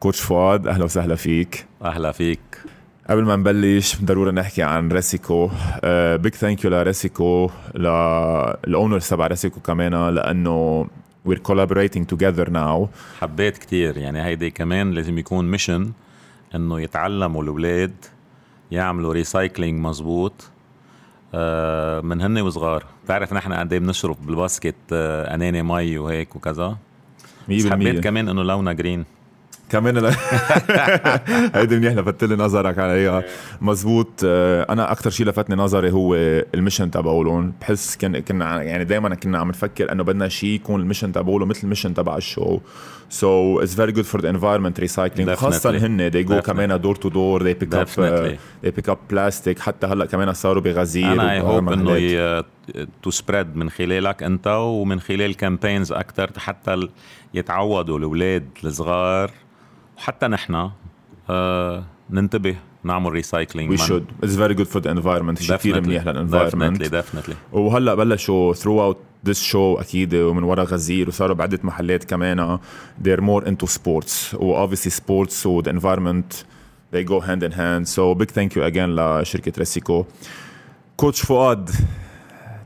coach فؤاد أهلا وسهلا فيك. أهلا فيك. قبل ما نبلش ضروري نحكي عن ريسيكو. big thank you لريسيكو لل owners تبع ريسيكو كمان لأنه we're collaborating together now. حبيت كتير. يعني هيدي كمان لازم يكون mission إنه يتعلموا الأولاد يعملوا recycling مزبوط آه، من هن وصغار. بتعرف نحن قد إيه بنشرب بال basket آه، أناني مي وهيك وكذا؟ بس حبيت كمان إنه لونها green كمان هيدي منيح لفت لي نظرك عليها مزبوط. آه، أنا أكثر شيء لفتني نظري هو ال mission تبعولهم بحس كن كنا يعني دائما كنا عم نفكر إنه بدنا شيء يكون ال mission تبعولهم مثل ال mission تبع ال show. so it's very good for the environment recycling خاصه هن they go كمان door to door they pick up uh, they pick up plastic. حتى هلأ كمان صاروا بغزير أنا I hope إنه to spread من خلالك أنت ومن خلال campaigns أكثر حتى يتعودوا الأولاد الصغار وحتى نحن آه ننتبه نعمل recycling we should it's very good for the environment شيء كثير منيح لل environment definitely وهلأ بلشوا throughout this show أكيد ومن ورا غزير وصاروا بعدة محلات كمان they're more into sports. و obviously sports و the environment they go hand in hand. So big thank you again لشركة ريسيكو coach فؤاد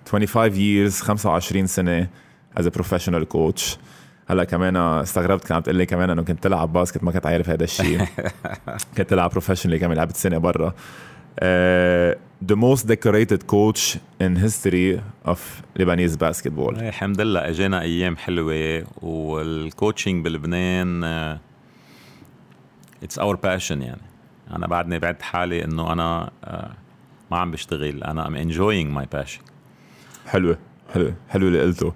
25 years 25 سنة as a professional coach. هلا كمان استغربت كان عم تقول لي كمان إنه كنت تلعب basket ما كنت عارف هذا الشيء. كنت تلعب professionally كمان لعبت سنة برا. uh, the most decorated coach in history of Lebanese basketball. الحمد لله إجينا أيام حلوة وال coaching بلبنان it's our passion يعني. أنا بعدني بعد حالي إنه أنا uh, ما عم بشتغل أنا I'm enjoying my passion حلوة حلو حلو اللي قلته.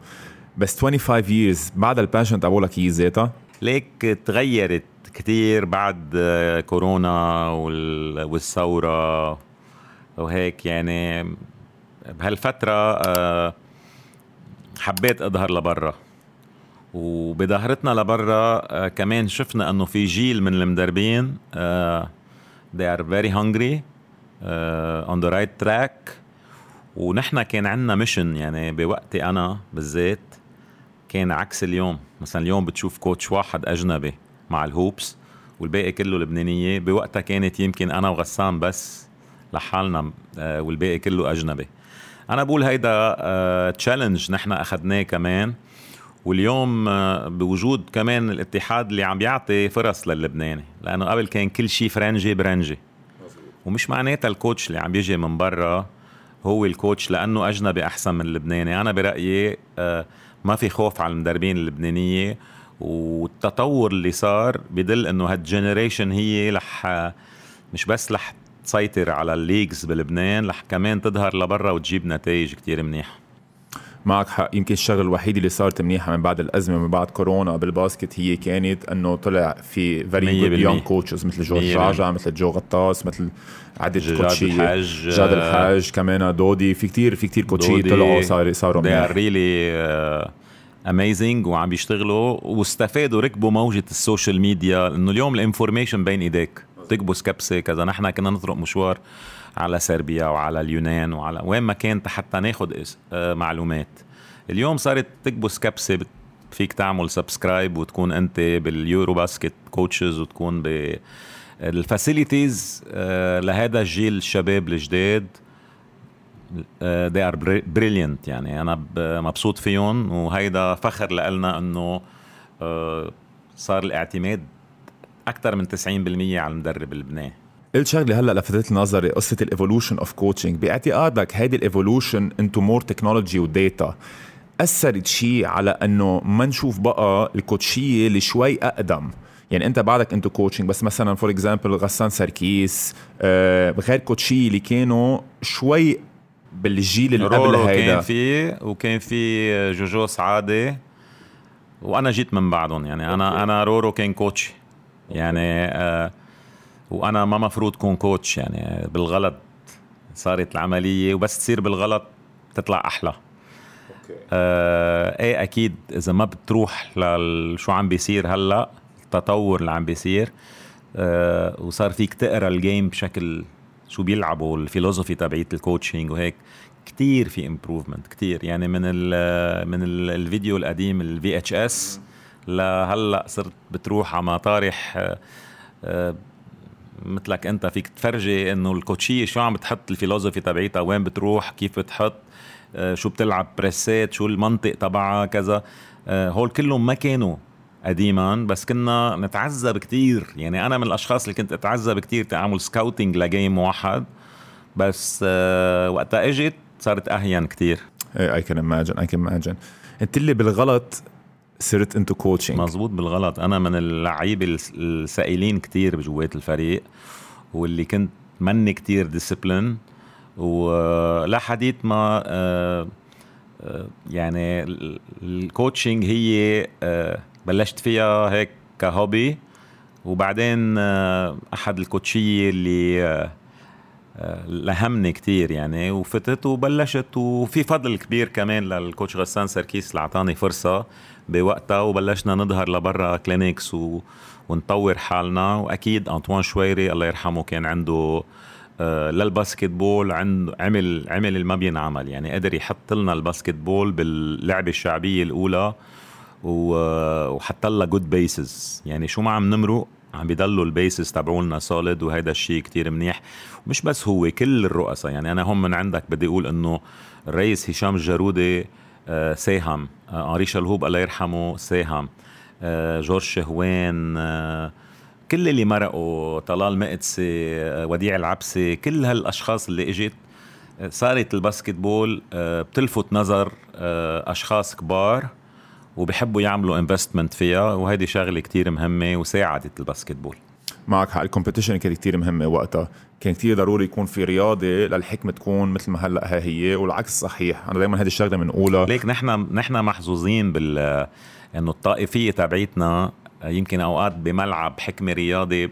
بس 25 years بعد ال passion تبعولك هي ذاتها ليك تغيرت كتير بعد كورونا والثورة وهيك يعني بهالفترة آه، حبيت أظهر لبرا. وبظهرتنا لبرا آه، كمان شفنا إنه في جيل من المدربين آه، they are very hungry on the right track. ونحن كان عندنا mission يعني بوقتي أنا بالذات كان عكس اليوم. مثلا اليوم بتشوف coach واحد أجنبي مع ال hopes والباقي كله لبنانية. بوقتها كانت يمكن أنا وغسان بس لحالنا آه، والباقي كله أجنبي. أنا بقول هيدا challenge نحن أخذناه كمان. واليوم آه، بوجود كمان الاتحاد اللي عم بيعطي فرص للبناني. لأنه قبل كان كل شيء فرنجي برنجي. ومش معناتها ال coach اللي عم يجي من برا هو ال coach لأنه أجنبي أحسن من اللبناني أنا برأيي آه ما في خوف على المدربين اللبنانية والتطور اللي صار بدل إنه هال generation هي رح مش بس رح تسيطر على ال leagues بلبنان رح كمان تظهر لبرا وتجيب نتائج كتير منيحة. معك حق. يمكن الشغل الوحيد اللي صارت منيحه من بعد الأزمة من بعد كورونا بال basket هي كانت إنه طلع في very good young coaches مثل جو راجع مثل جو غطاس مثل عدد كوتشي الحاج جاد الحاج كمان دودي. في كتير في كتير كوتشي طلعوا صار صاروا منيح. really amazing وعم بيشتغلوا واستفادوا ركبوا موجة ال social media. إنه اليوم ال information بين إيديك. تكبس كبسه كذا نحن كنا نطرق مشوار على صربيا وعلى اليونان وعلى وين ما كان حتى ناخذ آه، معلومات. اليوم صارت تكبس كبسة فيك تعمل subscribe وتكون أنت بال Euro basket coaches وتكون ب آه، لهذا الجيل الشباب الجداد they are brilliant يعني. أنا مبسوط فيهم وهيدا فخر لنا إنه آه، صار الاعتماد أكثر من 90% على المدرب اللبناني. قلت شغله هلأ لفتت نظري قصة ال evolution of coaching باعتقادك هيدي ال evolution into more technology و data أثرت شيء على إنه ما نشوف بقى الكوتشية اللي شوي أقدم؟ يعني أنت بعدك into coaching بس مثلا for example غسان سركيس آه غير كوتشي اللي كانوا شوي بالجيل اللي قبل هيدا. كان في وكان في جوجو سعادة وأنا جيت من بعدهم يعني أنا أنا رورو كان coach يعني آه وأنا ما مفروض كون coach يعني. بالغلط صارت العملية وبس تصير بالغلط تطلع أحلى. okay. آه إيه أكيد إذا ما بتروح لشو عم بيصير هلأ التطور اللي عم بيصير آه وصار فيك تقرأ ال game بشكل شو بيلعبوا ال philosophy تبعيت ال coaching وهيك كتير في improvement كتير. يعني من ال من ال الفيديو القديم ال VHS لهلأ صرت بتروح على مطارح آه، آه، مثلك انت فيك تفرجي انه الكوتشية شو عم بتحط ال philosophy تبعيتها؟ وين بتروح؟ كيف بتحط؟ آه، شو بتلعب؟ بريسات؟ شو المنطق تبعها؟ كذا. هول كلهم ما كانوا قديما بس كنا نتعذب كتير. يعني أنا من الأشخاص اللي كنت أتعذب كتير تعمل سكاوتينج لجيم واحد بس وقتها إجت صارت أهين كتير. اي كان imagine اي كان imagine. انت اللي بالغلط صرت انتو كوتشنج مزبوط بالغلط. أنا من اللعيبه السائلين كتير بجوات الفريق واللي كنت مني كتير ديسيبلين ولحديت ما آه، آه، يعني ال coaching هي آه، بلشت فيها هيك ك hobby وبعدين أحد الكوتشيه اللي لهمني كتير يعني وفتت وبلشت وفي فضل كبير كمان لل coach غسان سركيس اللي أعطاني فرصة. بوقتها وبلشنا نظهر لبرا clinics و... ونطور حالنا. وأكيد أنطوان شويري الله يرحمه كان عنده آه لل basketball عند عمل عمل اللي ما بينعمل. يعني قدر يحط لنا ال basketball باللعبة الشعبية الأولى وحط لها good bases يعني شو ما عم نمرق عم بيضلوا ال bases تبعولنا solid وهذا الشيء كتير منيح. مش بس هو كل الرؤساء. يعني أنا هم من عندك بدي أقول إنه الرئيس هشام الجارودي آه، ساهم آه، شلهوب الله يرحمه ساهم آه، جورج شهوان كل اللي مرقوا طلال مقدسي وديع العبسي كل هالأشخاص اللي إجت صارت ال basketball بتلفت نظر أشخاص كبار وبحبوا يعملوا investment فيها وهيدي شغلة كتير مهمة وساعدت ال basketball معك حق. ال competition كانت كثير مهمه وقتها. كان كثير ضروري يكون في رياضة للحكمة تكون مثل ما هلأ ها هي والعكس صحيح. أنا دائما هذه الشغلة بنقولها ليك نحن نحن محظوظين بال إنه الطائفية تبعيتنا يمكن أوقات بملعب حكمة رياضي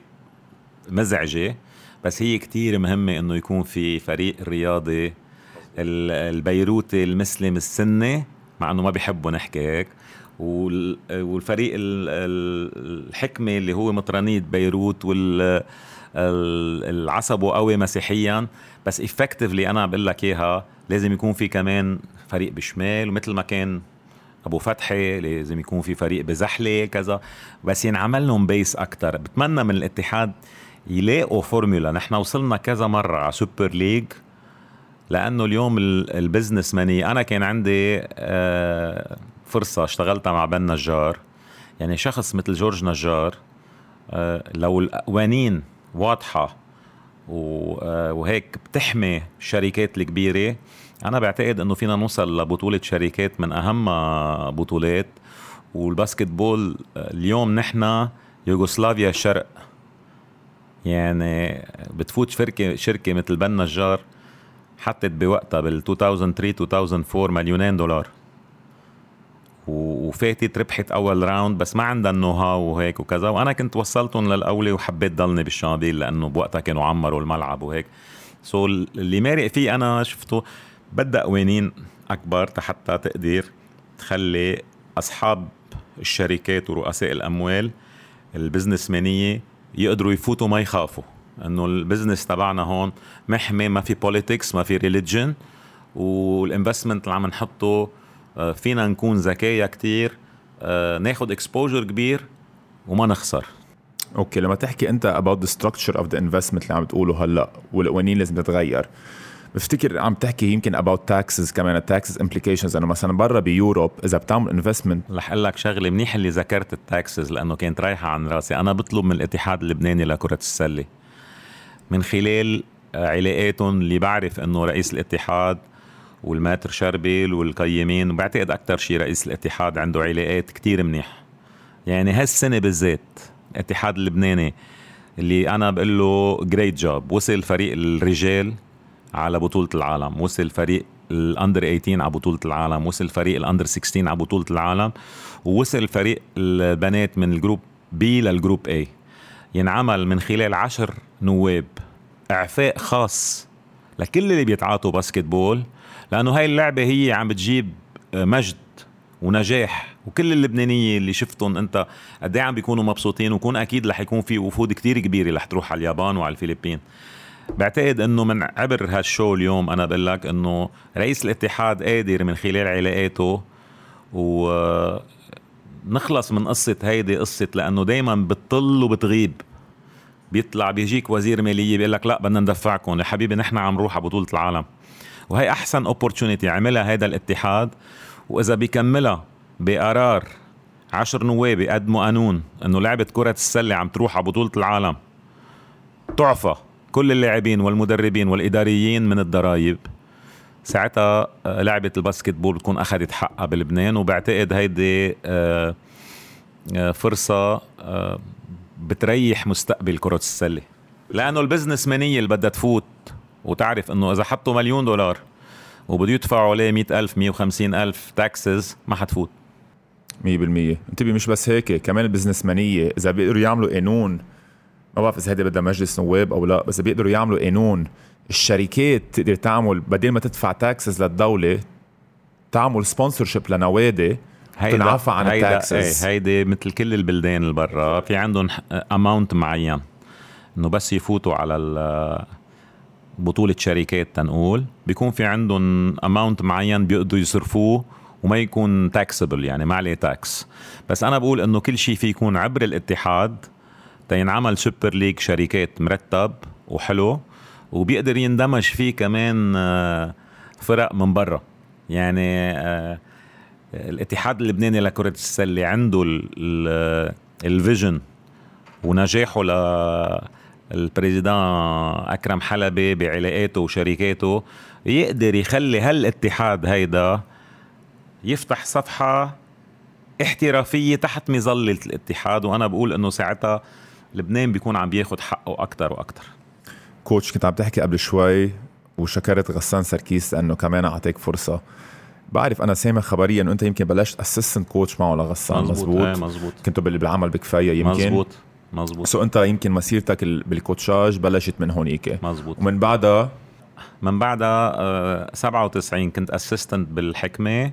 مزعجة بس هي كتير مهمة إنه يكون في فريق رياضي البيروتي المسلم السني مع إنه ما بيحبوا نحكي هيك. والفريق الحكمة اللي هو مطرانية بيروت وال العصبه قوي مسيحيا. بس افكتفلي أنا بقول لك إياها لازم يكون في كمان فريق بشمال ومثل ما كان أبو فتحي لازم يكون في فريق بزحلة كذا. بس ينعمل لهم base أكثر بتمنى من الاتحاد يلاقوا فورمولا نحن وصلنا كذا مرة على super league لأنه اليوم ال businessman أنا كان عندي آه، فرصة اشتغلتها مع ابن نجار. يعني شخص مثل جورج نجار آه، لو القوانين واضحة آه، وهيك بتحمي الشركات الكبيرة أنا بعتقد إنه فينا نوصل لبطولة شركات من أهم بطولات. وال basketball اليوم نحن يوغوسلافيا الشرق يعني بتفوت شركه شركة مثل بن نجار حطت بوقتها بال 2003 2004 مليونين دولار. وفاتت ربحت أول round بس ما عندها ال know how وهيك وكذا. وأنا كنت وصلتهم للاولى وحبيت ضلني بالشانفيل لأنه بوقتها كانوا عمروا الملعب وهيك. so اللي مارق فيه أنا شفته بدها قوانين أكبر حتى تقدر تخلي أصحاب الشركات ورؤوس الأموال ال businessmaniye يقدروا يفوتوا ما يخافوا. إنه ال business تبعنا هون محمي ما في politics ما في religion وال investment اللي عم نحطه فينا نكون ذكايا كتير. آه، ناخد exposure كبير وما نخسر. okay لما تحكي أنت about the structure of the investment اللي عم تقوله هلأ والقوانين لازم تتغير بفتكر عم تحكي يمكن about taxes كمان taxes implications. إنه مثلا برا ب Europe إذا بتعمل investment رح أقول لك شغلة منيح اللي ذكرت ال taxes لأنه كانت رايحة عن رأسي. أنا بطلب من الاتحاد اللبناني لكرة السلة. من خلال علاقاتهم اللي بعرف إنه رئيس الاتحاد وال maître شربيل والقيمين وبعتقد أكثر شيء رئيس الاتحاد عنده علاقات كتير منيح. يعني هالسنة بالذات الاتحاد اللبناني اللي أنا بقول له great job وصل فريق الرجال على بطولة العالم وصل فريق ال under 18 على بطولة العالم وصل فريق ال under 16 على بطولة العالم ووصل فريق البنات من ال group B لل group A ينعمل من خلال عشر نواب إعفاء خاص لكل اللي بيتعاطوا basketball لأنه هاي اللعبة هي عم بتجيب آه، مجد ونجاح. وكل اللبنانية اللي شفتهم انت قد إيه عم بيكونوا مبسوطين وكون أكيد رح يكون في وفود كتير كبيرة رح تروح على اليابان وعلى الفلبين. بعتقد إنه من عبر هالشو اليوم أنا بقول لك إنه رئيس الاتحاد قادر من خلال علاقاته و نخلص من قصة هيدي قصة لأنه دايما بتطل وبتغيب. بيطلع بيجيك وزير مالية بيقول لك لا بدنا ندفعكم. يا حبيبي نحن عم نروح على بطولة العالم. وهي أحسن opportunity عملها هيدا الاتحاد. وإذا بيكملها بقرار عشر نواب يقدموا قانون إنه لعبة كرة السلة عم تروح على بطولة العالم تعفى كل اللاعبين والمدربين والإداريين من الضرائب ساعتها آه، لعبة ال basketball بتكون أخذت حقها بلبنان. وبعتقد هيدي آه، آه، فرصة بتريح مستقبل كرة السلة. لأنه ال businessmaniye اللي بدها تفوت. وتعرف إنه إذا حطوا مليون دولار وبده يدفعوا عليه مئة ألف مئة وخمسين ألف taxes ما حتفوت. 100% انتبه مش بس هيك كمان ال businessmaniye إذا بيقدروا يعملوا قانون ما بعرف إذا هيدي بدها مجلس نواب أو لا بس بيقدروا يعملوا قانون الشركات تقدر تعمل بدل ما تدفع taxes للدولة تعمل sponsorship لنوادي تنعفى عن هيدا ال taxes إيه هيدي مثل كل البلدان اللي برا في عندهم amount معين. إنه بس يفوتوا على بطولة شركات تنقول بيكون في عندهم amount معين بيقدروا يصرفوه وما يكون taxable يعني ما عليه tax بس أنا بقول إنه كل شيء في يكون عبر الاتحاد تينعمل super league شركات مرتب وحلو وبيقدر يندمج فيه كمان آه، فرق من برا. يعني آه، الاتحاد اللبناني لكرة السلة عنده ال vision ونجاحه ال président أكرم حلبي بعلاقاته وشركاته يقدر يخلي هالاتحاد هيدا يفتح صفحة احترافية تحت مظلة الاتحاد وأنا بقول إنه ساعتها لبنان بيكون عم بياخد حقه أكثر وأكثر coach كنت عم تحكي قبل شوي وشكرت غسان سركيس لأنه كمان أعطيك فرصة. بعرف أنا سامع خبريا إنه أنت يمكن بلشت assistant coach معه لغسان. مزبوط مزبوط, إيه مزبوط. كنتوا بالعمل بكفاية يمكن؟ مزبوط مزبوط so انت يمكن مسيرتك بالكوتشاج بلشت من هونيك. مزبوط ومن بعدها؟ من بعدها آه 97 كنت assistant بالحكمة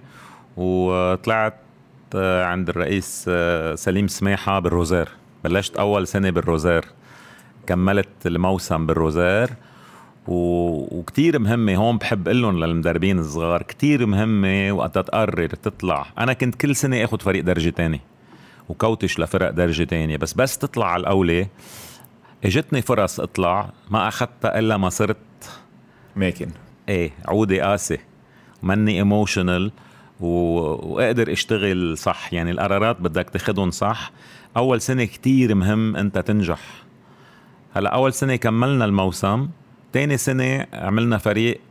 وطلعت آه عند الرئيس آه سليم سماحه بالروزير. بلشت أول سنة بالروزير. كملت الموسم بالروزير. و... وكتير مهمة هون بحب أقول لهم للمدربين الصغار كتير مهمة وقت تقرر تطلع. أنا كنت كل سنة اخذ فريق درجة تاني. وكوتش لفرق درجة تانية. بس بس تطلع على الأولى. إجتني فرص اطلع ما أخذتها إلا ما صرت ماكن. إيه عودي قاسي مني ايموشنال واقدر أشتغل صح. يعني القرارات بدك تاخذهم صح. أول سنة كتير مهم أنت تنجح. هلأ أول سنة كملنا الموسم. تاني سنة عملنا فريق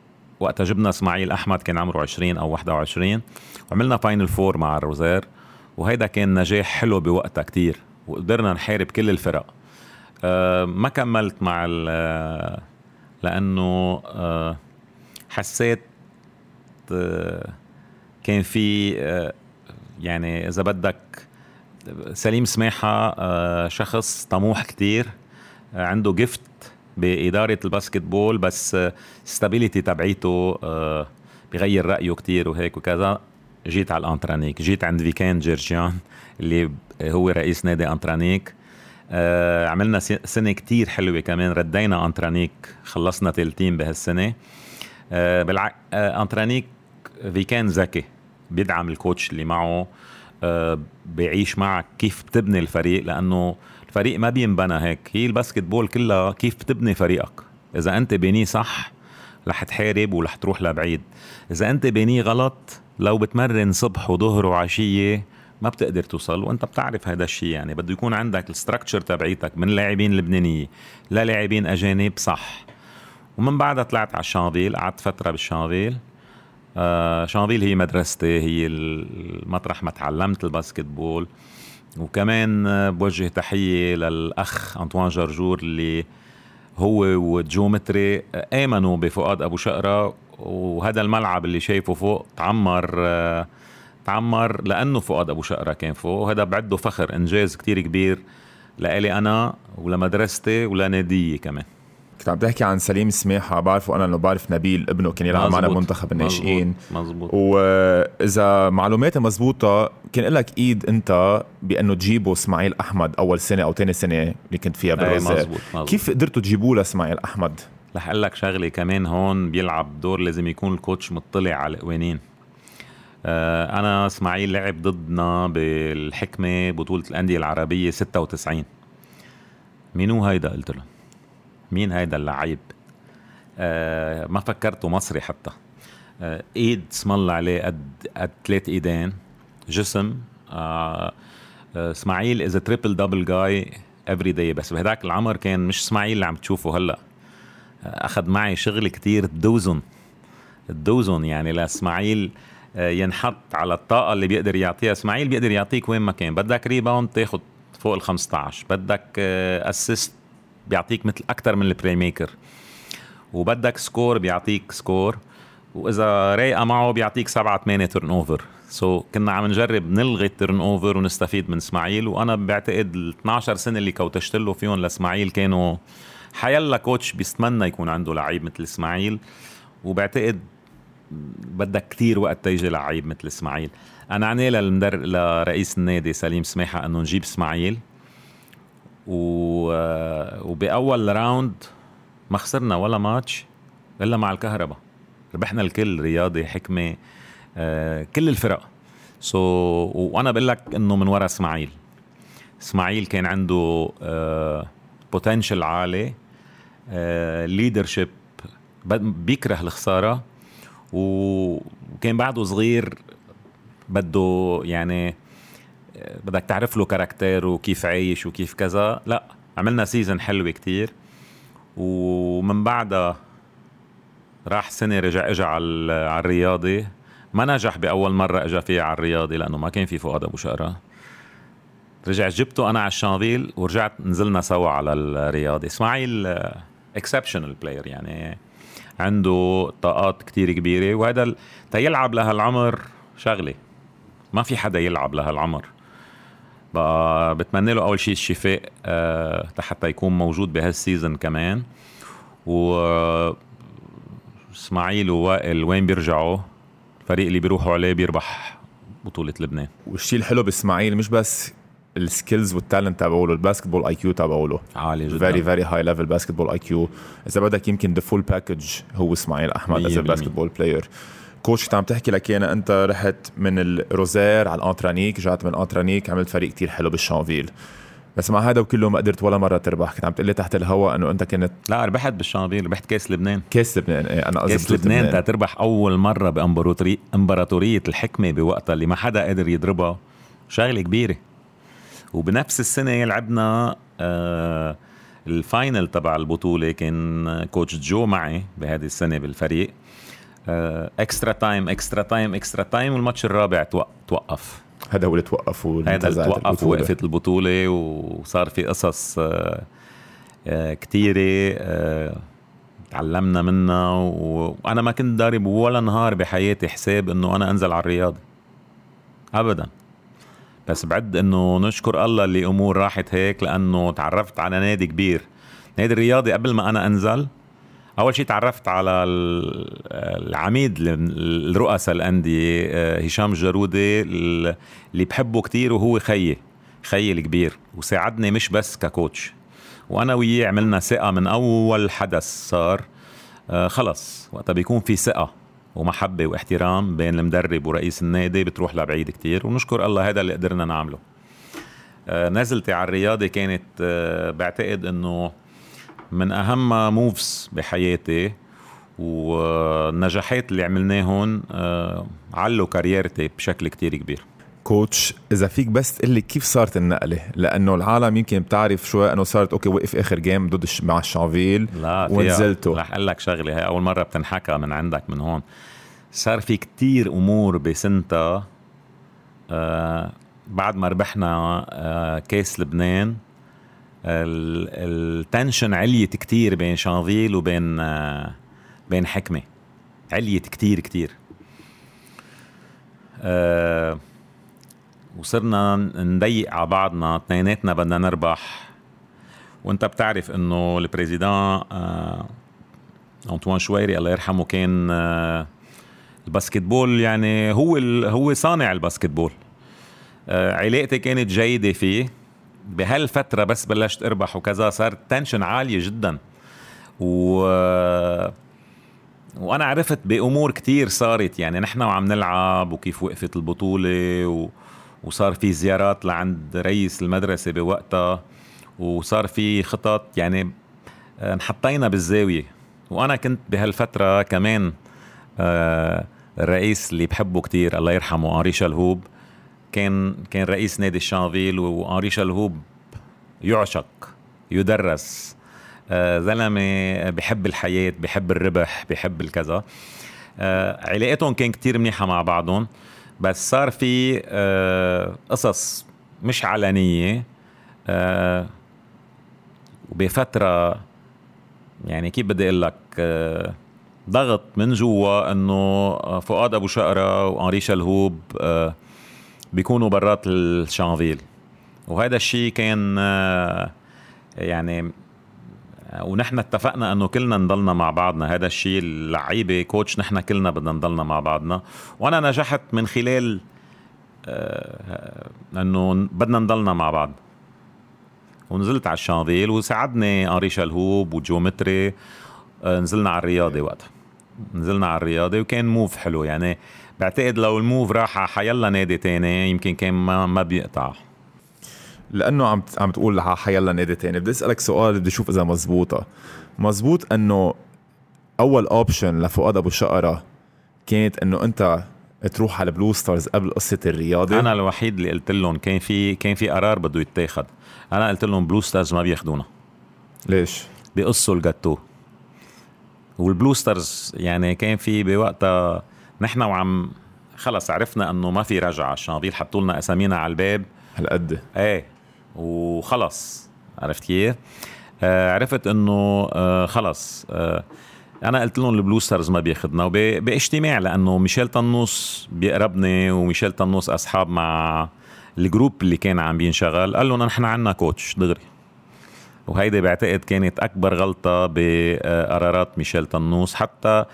وقتها جبنا إسماعيل أحمد كان عمره 20 أو 21 وعملنا final four مع الروزير. وهيدا كان نجاح حلو بوقتها كتير وقدرنا نحارب كل الفرق. أه ما كملت مع لأنه أه حسيت كان في يعني إذا بدك سليم سماحة شخص طموح كتير عنده gift بإدارة ال basketball بس stability تبعيته بغير رأيه كتير وهيك وكذا. جيت على الأنترانيك. جيت عند فيكان جيرجيان اللي هو رئيس نادي أنترانيك. آه عملنا سنة كتير حلوة كمان. ردينا أنترانيك خلصنا تلتين بهالسنة. آه بالع... آه أنترانيك فيكان ذكي. بيدعم ال coach اللي معه. بيعيش معك كيف بتبني الفريق لأنه الفريق ما بينبنى هيك. هي ال basketball كلها كيف بتبني فريقك. إذا أنت بنيه صح رح تحارب ورح تروح لبعيد. إذا أنت بنيه غلط لو بتمرن صبح وظهر وعشية ما بتقدر توصل وانت بتعرف هذا الشيء يعني. بده يكون عندك ال structure تبعيتك من لاعبين لبنانية للاعبين أجانب صح. ومن بعدها طلعت على الشانفيل قعدت فترة بالشانفيل آه شانفيل هي مدرستي هي المطرح ما تعلمت ال basketball وكمان بوجه تحية للأخ أنطوان جرجور اللي هو وجومتري آمنوا بفؤاد أبو شقرة وهذا الملعب اللي شايفه فوق تعمر تعمر لأنه فؤاد أبو شقرة كان فوق. وهذا بعده فخر إنجاز كتير كبير لإلي أنا ولمدرستي ولناديي كمان. كنت عم تحكي عن سليم سماحه بعرفه أنا إنه بعرف نبيل ابنه كان يلعب معنا منتخب الناشئين. مزبوط وإذا معلوماتي مزبوطه كان لك إيد أنت بأنه تجيبوا إسماعيل أحمد أول سنة أو ثاني سنة اللي كنت فيها بالوزاره كيف قدرتوا تجيبوه لإسماعيل أحمد؟ رح أقول لك شغلة كمان هون بيلعب دور لازم يكون الكوتش مطلع على القوانين. آه، أنا إسماعيل لعب ضدنا بالحكمة بطولة الأندية العربية 96 مين هو هيدا؟ قلت له مين هيدا اللعيب؟ آه ما فكرته مصري حتى. آه إيد اسم الله عليه قد قد ثلاث إيدين. جسم. إسماعيل is triple double guy every day بس بهداك العمر كان مش إسماعيل اللي عم تشوفه هلأ. أخذ معي شغل كتير تدوزن تدوزن يعني لاسماعيل آه، ينحط على الطاقة اللي بيقدر يعطيها. إسماعيل بيقدر يعطيك وين ما كان. بدك rebound تاخذ فوق ال 15 بدك assist بيعطيك مثل أكثر من ال playmaker وبدك score بيعطيك score وإذا رايقة معه بيعطيك سبعة ثمانية turnover so so, كنا عم نجرب نلغي ال turnover ونستفيد من إسماعيل. وأنا بعتقد ال 12 سنة اللي كوتشت له فيهم لإسماعيل كانوا حيلا coach بيتمنى يكون عنده لعيب مثل إسماعيل وبعتقد بدك كتير وقت تيجي لعيب مثل إسماعيل. أنا عني للمدر لرئيس النادي سليم سماحه إنه نجيب إسماعيل. و... وبأول round ما خسرنا ولا ماتش إلا مع الكهرباء. ربحنا الكل رياضي حكمة آه، كل الفرق. so so, وأنا بقول لك إنه من ورا إسماعيل. إسماعيل كان عنده potential آه، عالي leadership آه، بيكره الخسارة وكان بعده صغير بده يعني بدك تعرف له character وكيف عايش وكيف كذا. لا عملنا season حلوة كتير ومن بعدها راح سنة رجع اجى على الرياضي ما نجح بأول مرة اجى فيها على الرياضي لأنه ما كان في فؤاد أبو شقرة. رجعت جبته أنا على الشانفيل ورجعت نزلنا سوا على الرياضي إسماعيل exceptional player يعني عنده طاقات كتير كبيرة. وهذا تيلعب لهالعمر شغلة. ما في حدا يلعب لهالعمر. بقى بتمنى له أول شيء الشفاء أه حتى يكون موجود بهال season كمان. و إسماعيل ووائل وين بيرجعوا؟ الفريق اللي بيروحوا عليه بيربح بطولة لبنان. والشيء الحلو بإسماعيل مش بس ال skills وال talent تبعوله ال basketball IQ تبعوله عالي جدا. very very high level basketball IQ. إذا بدك يمكن the full package هو إسماعيل أحمد as basketball player coach كنت عم تحكي لك أنا أنت رحت من الروزير على الانترانيك رجعت من الانترانيك عملت فريق كتير حلو بالشانفيل. بس مع هذا وكله ما قدرت ولا مرة تربح. كنت عم تقول لي تحت الهواء إنه أنت كنت لا ربحت بالشانفيل ربحت كاس لبنان. كاس لبنان إيه أنا قصدي كاس لبنان, لبنان. تربح أول مرة بامبراطوريه إمبراطورية الحكمة بوقتها اللي ما حدا قادر يضربها. شغلة كبيرة. وبنفس السنة لعبنا آه ال final تبع البطولة كان coach جو معي بهذه السنة بالفريق. extra time extra time extra time وال match الرابع توقف. هذا هو اللي توقف هذا اللي توقف وقفت البطولة. وصار في قصص آه، آه، كثيره تعلمنا منها وأنا ما كنت ضارب ولا نهار بحياتي حساب إنه أنا أنزل على الرياضة. ابدا. بس بعد إنه نشكر الله اللي امور راحت هيك لأنه تعرفت على نادي كبير. نادي الرياضي قبل ما أنا أنزل أول شيء تعرفت على العميد الرؤساء الأندية آه، هشام الجرودي اللي بحبه كتير وهو خيي خيي الكبير وساعدني مش بس ككوتش. وأنا وياه عملنا ثقة من أول حدث صار آه، خلص وقتها بيكون في ثقة. ومحبة واحترام بين المدرب ورئيس النادي بتروح لبعيد كتير. ونشكر الله هذا اللي قدرنا نعمله. آه، نزلتي على الرياضة كانت بعتقد إنه من أهم moves بحياتي. والنجاحات اللي عملناهم آه، علوا career تي بشكل كتير كبير. coach إذا فيك بس تقول لي كيف صارت النقلة؟ لأنه العالم يمكن بتعرف شوي إنه صارت okay وقف آخر game ضد مع الشانفيل لا ونزلته. رح أقول لك شغلة هي أول مرة بتنحكى من عندك من هون. صار في كتير أمور بسنتها آه بعد ما ربحنا آه كاس لبنان ال tension عليت كتير بين شانفيل وبين بين حكمة. عليت كتير كتير. أه وصرنا نضيق على بعضنا اثنيناتنا بدنا نربح. وانت بتعرف إنه ال président أه أنطوان شويري الله يرحمه كان أه ال basketball يعني هو هو صانع الباسكتبول. أه علاقتي كانت جيدة فيه. بهالفترة بس بلشت أربح وكذا صار تنشن عالية جدا. و وأنا عرفت بأمور كتير صارت. يعني نحن وعم نلعب وكيف وقفت البطولة و... وصار في زيارات لعند رئيس المدرسة بوقتها وصار في خطط يعني آه، انحطينا بالزاوية. وأنا كنت بهالفترة كمان آه، الرئيس اللي بحبه كتير الله يرحمه انري شلهوب كان كان رئيس نادي الشانفيل وانري شلهوب يعشق يدرس آه، زلمة بحب الحياة بحب الربح بحب الكذا. آه، علاقتهم كان كتير منيحة مع بعضهم. بس صار في آه، قصص مش علنية وبفترة يعني كيف بدي أقول لك ضغط من جوا إنه فؤاد أبو شقرة وأنري شلهوب بيكونوا برات الشانفيل. وهذا الشيء كان يعني ونحن اتفقنا انه كلنا نضلنا مع بعضنا. هذا الشيء اللعيبه كوتش نحن كلنا بدنا نضلنا مع بعضنا. وأنا نجحت من خلال آه انه بدنا نضلنا مع بعض. ونزلت على الشانفيل وساعدني انري شلهوب وجومتري آه نزلنا على الرياضه وقتها. نزلنا على الرياضه وكان move حلو. يعني بعتقد لو ال move راح حيلا نادي تاني يمكن كان ما, ما بيقطع. لأنه عم عم تقول حيلا نادي تاني. بدي أسألك سؤال بدي أشوف إذا مزبوطة. مزبوط إنه أول option لفؤاد أبو شقرة كانت إنه أنت تروح على Blue Stars قبل قصة الرياضة؟ أنا الوحيد اللي قلت لهم كان في كان في قرار بده يتاخد. أنا قلت لهم Blue Stars ما بياخذونا ليش؟ بيقصوا الجاتو. وال Blue Stars يعني كان في بوقتها نحن وعم خلص عرفنا إنه ما في رجعة. الشانفيل حطوا لنا أسامينا على الباب. هالقد. إيه. وخلص. عرفت كيف؟ آه عرفت إنه آه خلص. آه أنا قلت لهم ال Blue Stars ما بياخذنا وباجتماع لأنه ميشيل طنوس بيقربني وميشيل طنوس أصحاب مع ال group اللي كان عم بينشغل. قال لهم نحن عنا coach دغري. وهيدي بعتقد كانت أكبر غلطة بقرارات ميشيل طنوس. حتى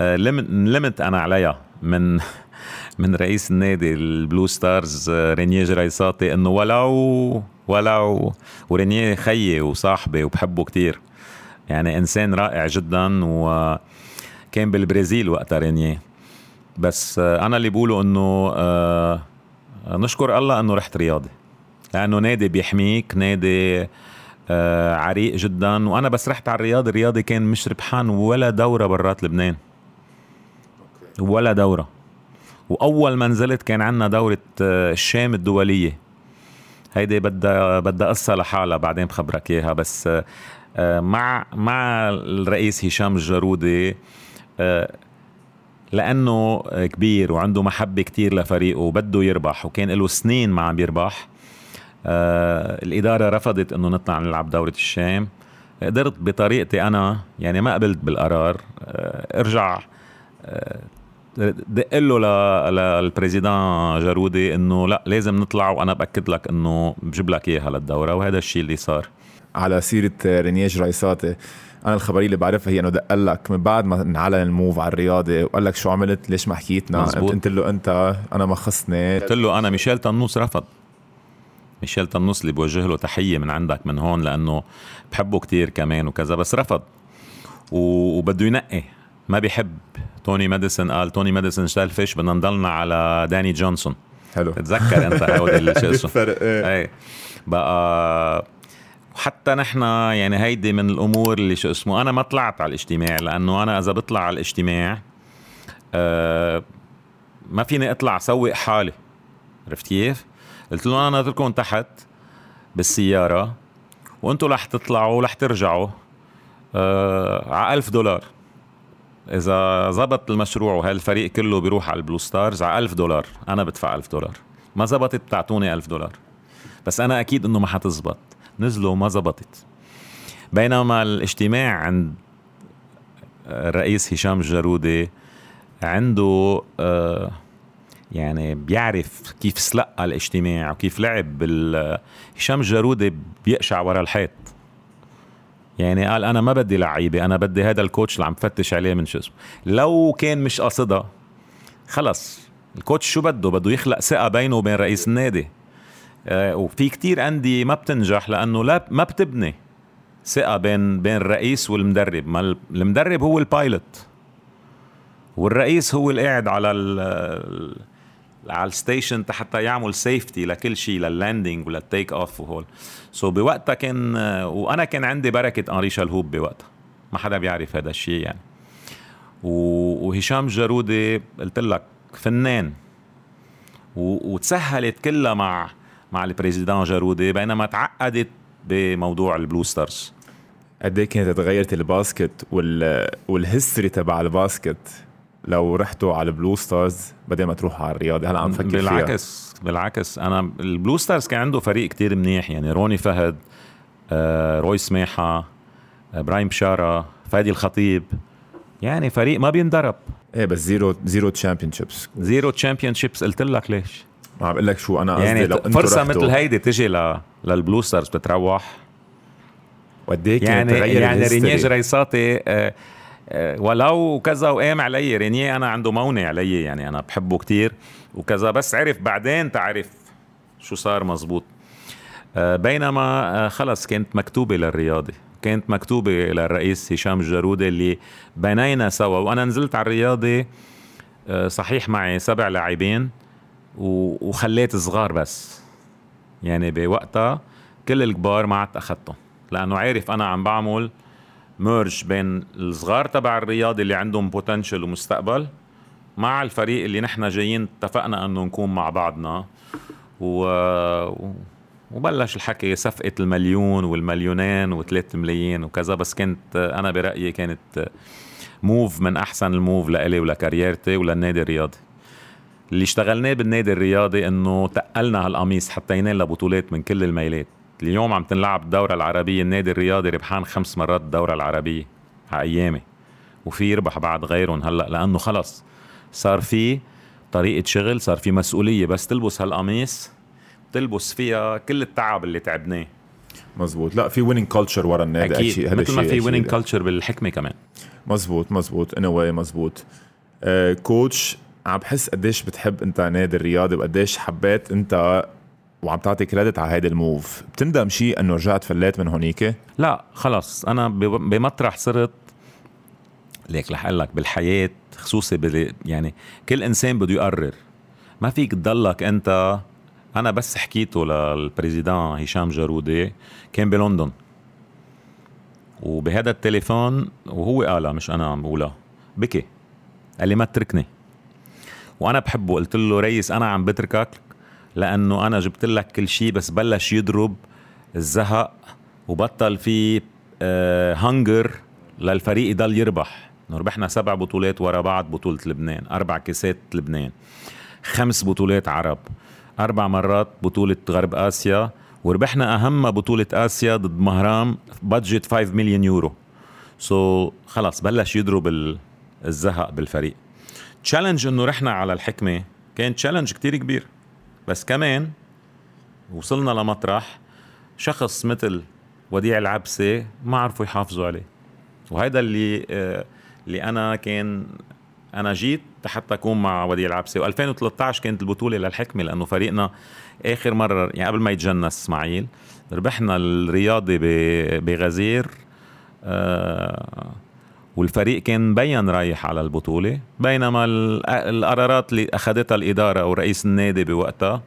آه، لمت أنا عليها من من رئيس النادي ال Blue Stars آه، رينيه جريساتي إنه ولو ولو ورينيه خيي وصاحبي وبحبه كتير. يعني إنسان رائع جدا وكان بالبرازيل وقتها رينيه. بس آه، أنا اللي بقوله إنه آه، نشكر الله إنه رحت رياضي. لأنه نادي بيحميك نادي عريق جدا. وأنا بس رحت على الرياضي الرياضي كان مش ربحان ولا دورة برات لبنان. ولا دورة. وأول ما نزلت كان عندنا دورة آه، الشام الدولية. هيدي بدها بدها قصة لحالها بعدين بخبرك إياها. بس آه، آه، مع مع الرئيس هشام الجرودي لأنه كبير وعنده محبة كتير لفريقه وبده يربح وكان له سنين ما عم يربح الإدارة رفضت إنه نطلع نلعب دورة الشام. قدرت بطريقتي أنا يعني ما قبلت بالقرار ارجع دق له للبريزيدان جارودي إنه لا لازم نطلع وأنا بأكد لك إنه بجيب لك إياها للدورة وهذا الشيء اللي صار. على سيرة رينياج رايساتي أنا الخبرية اللي بعرفها هي إنه دق لك من بعد ما انعلن الموف على الرياضه وقال لك شو عملت ليش ما حكيتنا؟ قلت له أنت أنا ما خصني. قلت له أنا ميشيل طنوس رفض. ميشيل طنوس اللي بوجه له تحية من عندك من هون لأنه بحبه كتير كمان وكذا بس رفض. وبده ينقي ما بيحب. توني ماديسون قال توني ماديسون اشتغل فيش بدنا نضلنا على داني جونسون. حلو. تتذكر أنت هودي شو اسمه الفرق إيه. بقى وحتى نحن يعني هيدي من الأمور اللي شو اسمه أنا ما طلعت على الاجتماع لأنه أنا إذا بطلع على الاجتماع آه ما فيني أطلع سوق حالي. عرفت كيف؟ قلت له أنا ناطركم تحت بالسيارة وأنتم رح تطلعوا ورح ترجعوا آه على 1000 دولار. إذا زبط المشروع وهالفريق كله بيروح على البلو ستارز؟ على 1000 دولار. أنا بدفع 1000 دولار. ما زبطت بتعطوني 1000 دولار. بس أنا أكيد إنه ما حتزبط. نزلوا وما زبطت. بينما الاجتماع عند الرئيس هشام الجرودي عنده آه يعني بيعرف كيف سلقى الاجتماع وكيف لعب هشام الجرودي بيقشع ورا الحيط. يعني قال أنا ما بدي لعيبة أنا بدي هذا الكوتش اللي عم فتش عليه من شو اسمه. لو كان مش قاصدها خلص الكوتش شو بده؟ بده يخلق ثقة بينه وبين رئيس النادي. آه وفي كتير أندية ما بتنجح لأنه لا ما بتبني ثقة بين بين الرئيس والمدرب. ما المدرب هو ال pilot والرئيس هو اللي قاعد على ال على ال station حتى يعمل safety لكل شيء لل landing ولل take off وهول. so so بوقتها كان وأنا كان عندي بركة هنري شلهوب بوقتها. ما حدا بيعرف هذا الشيء يعني. وهشام جارودي قلت لك فنان. وتسهلت كلها مع مع ال président جارودي بينما تعقدت بموضوع البلو ستارز قد إيه كانت تغيرت الباسكت وال وال history تبع الباسكت؟ لو رحتوا على البلو ستارز بدل ما تروحوا على الرياضي هلا عم فكر بالعكس فيها. بالعكس أنا البلو ستارز كان عنده فريق كتير منيح يعني روني فهد آه، روي سماحة آه، إبراهيم بشارة فادي الخطيب. يعني فريق ما بينضرب إيه بس zero zero championships zero championships قلت لك ليش؟ ما عم بقول لك شو أنا قصدي يعني لو فرصة مثل هيدي تجي ل... للبلو ستارز بتروح. وقد إيه يعني يعني رينيه جريساتي آه آه ولو كذا وقام علي. رينيه أنا عنده مونة علي يعني أنا بحبه كتير وكذا بس عرف بعدين تعرف شو صار مزبوط. آه بينما آه خلص كانت مكتوبة للرياضي كانت مكتوبة للرئيس هشام الجارودة اللي بنينا سوا. وأنا نزلت على الرياضي آه، صحيح معي سبع لاعبين وخليت صغار بس. يعني بوقتها كل الكبار ما عدت اخذتهم لأنه عارف أنا عم بعمل ميرج بين الصغار تبع الرياضي اللي عندهم بوتنشل ومستقبل مع الفريق اللي نحن جايين اتفقنا انه نكون مع بعضنا. و... وبلش الحكي صفقة المليون والمليونين وثلاث ملايين وكذا بس كنت أنا برأيي كانت موف من أحسن الموف لإلي ولكاريرتي وللنادي الرياضي. اللي اشتغلناه بالنادي الرياضي إنه تقلنا هالقميص حتى ينال بطولات من كل الميلات. اليوم عم تنلعب الدورة العربية النادي الرياضي ربحان خمس مرات الدورة العربية على أيامي. وفي يربح بعد غيرهم هلأ لأنه خلص. صار في طريقة شغل صار في مسؤولية بس تلبس هالقميص تلبس فيها كل التعب اللي تعبناه. مزبوط. لا في winning culture ورا النادي. أكيد. هذا مثل ما في winning culture بالحكمة كمان. مزبوط مزبوط. anyway مزبوط. آه كوتش عم بحس قديش بتحب أنت نادي الرياضي وقديش حبيت أنت وعم تعطي credit على هيدا ال move. بتندم شيء إنه رجعت فليت من هونيك؟ لا خلص. أنا بمطرح صرت ليك رح أقول لك بالحياة خصوصي يعني كل إنسان بده يقرر. ما فيك تضلك أنت. أنا بس حكيته للبريزيدان هشام جارودي كان بلندن. وبهذا التليفون وهو قالها مش أنا عم بقولها. بكي. قال لي ما تتركني. وأنا بحبه. قلت له ريس أنا عم بتركك. لأنه أنا جبت لك كل شيء بس بلش يضرب الزهق وبطل في هنجر آه، للفريق يضل يربح. ربحنا سبع بطولات ورا بعض بطولة لبنان أربع كيسات لبنان خمس بطولات عرب أربع مرات بطولة غرب آسيا وربحنا أهم بطولة آسيا ضد مهرام بادجت 5 مليون يورو سو so, خلص بلش يضرب الزهق بالفريق. challenge إنه رحنا على الحكمة. كان challenge كتير كبير. بس كمان وصلنا لمطرح شخص مثل وديع العبسي ما عرفوا يحافظوا عليه. وهذا اللي آه اللي أنا كان أنا جيت حتى أكون مع وديع العبسي. و2013 كانت البطولة للحكمة لأنه فريقنا آخر مرة يعني قبل ما يتجنس إسماعيل ربحنا الرياضي بغزير آه والفريق كان مبين رايح على البطولة بينما القرارات اللي أخذتها الإدارة أو رئيس النادي بوقتها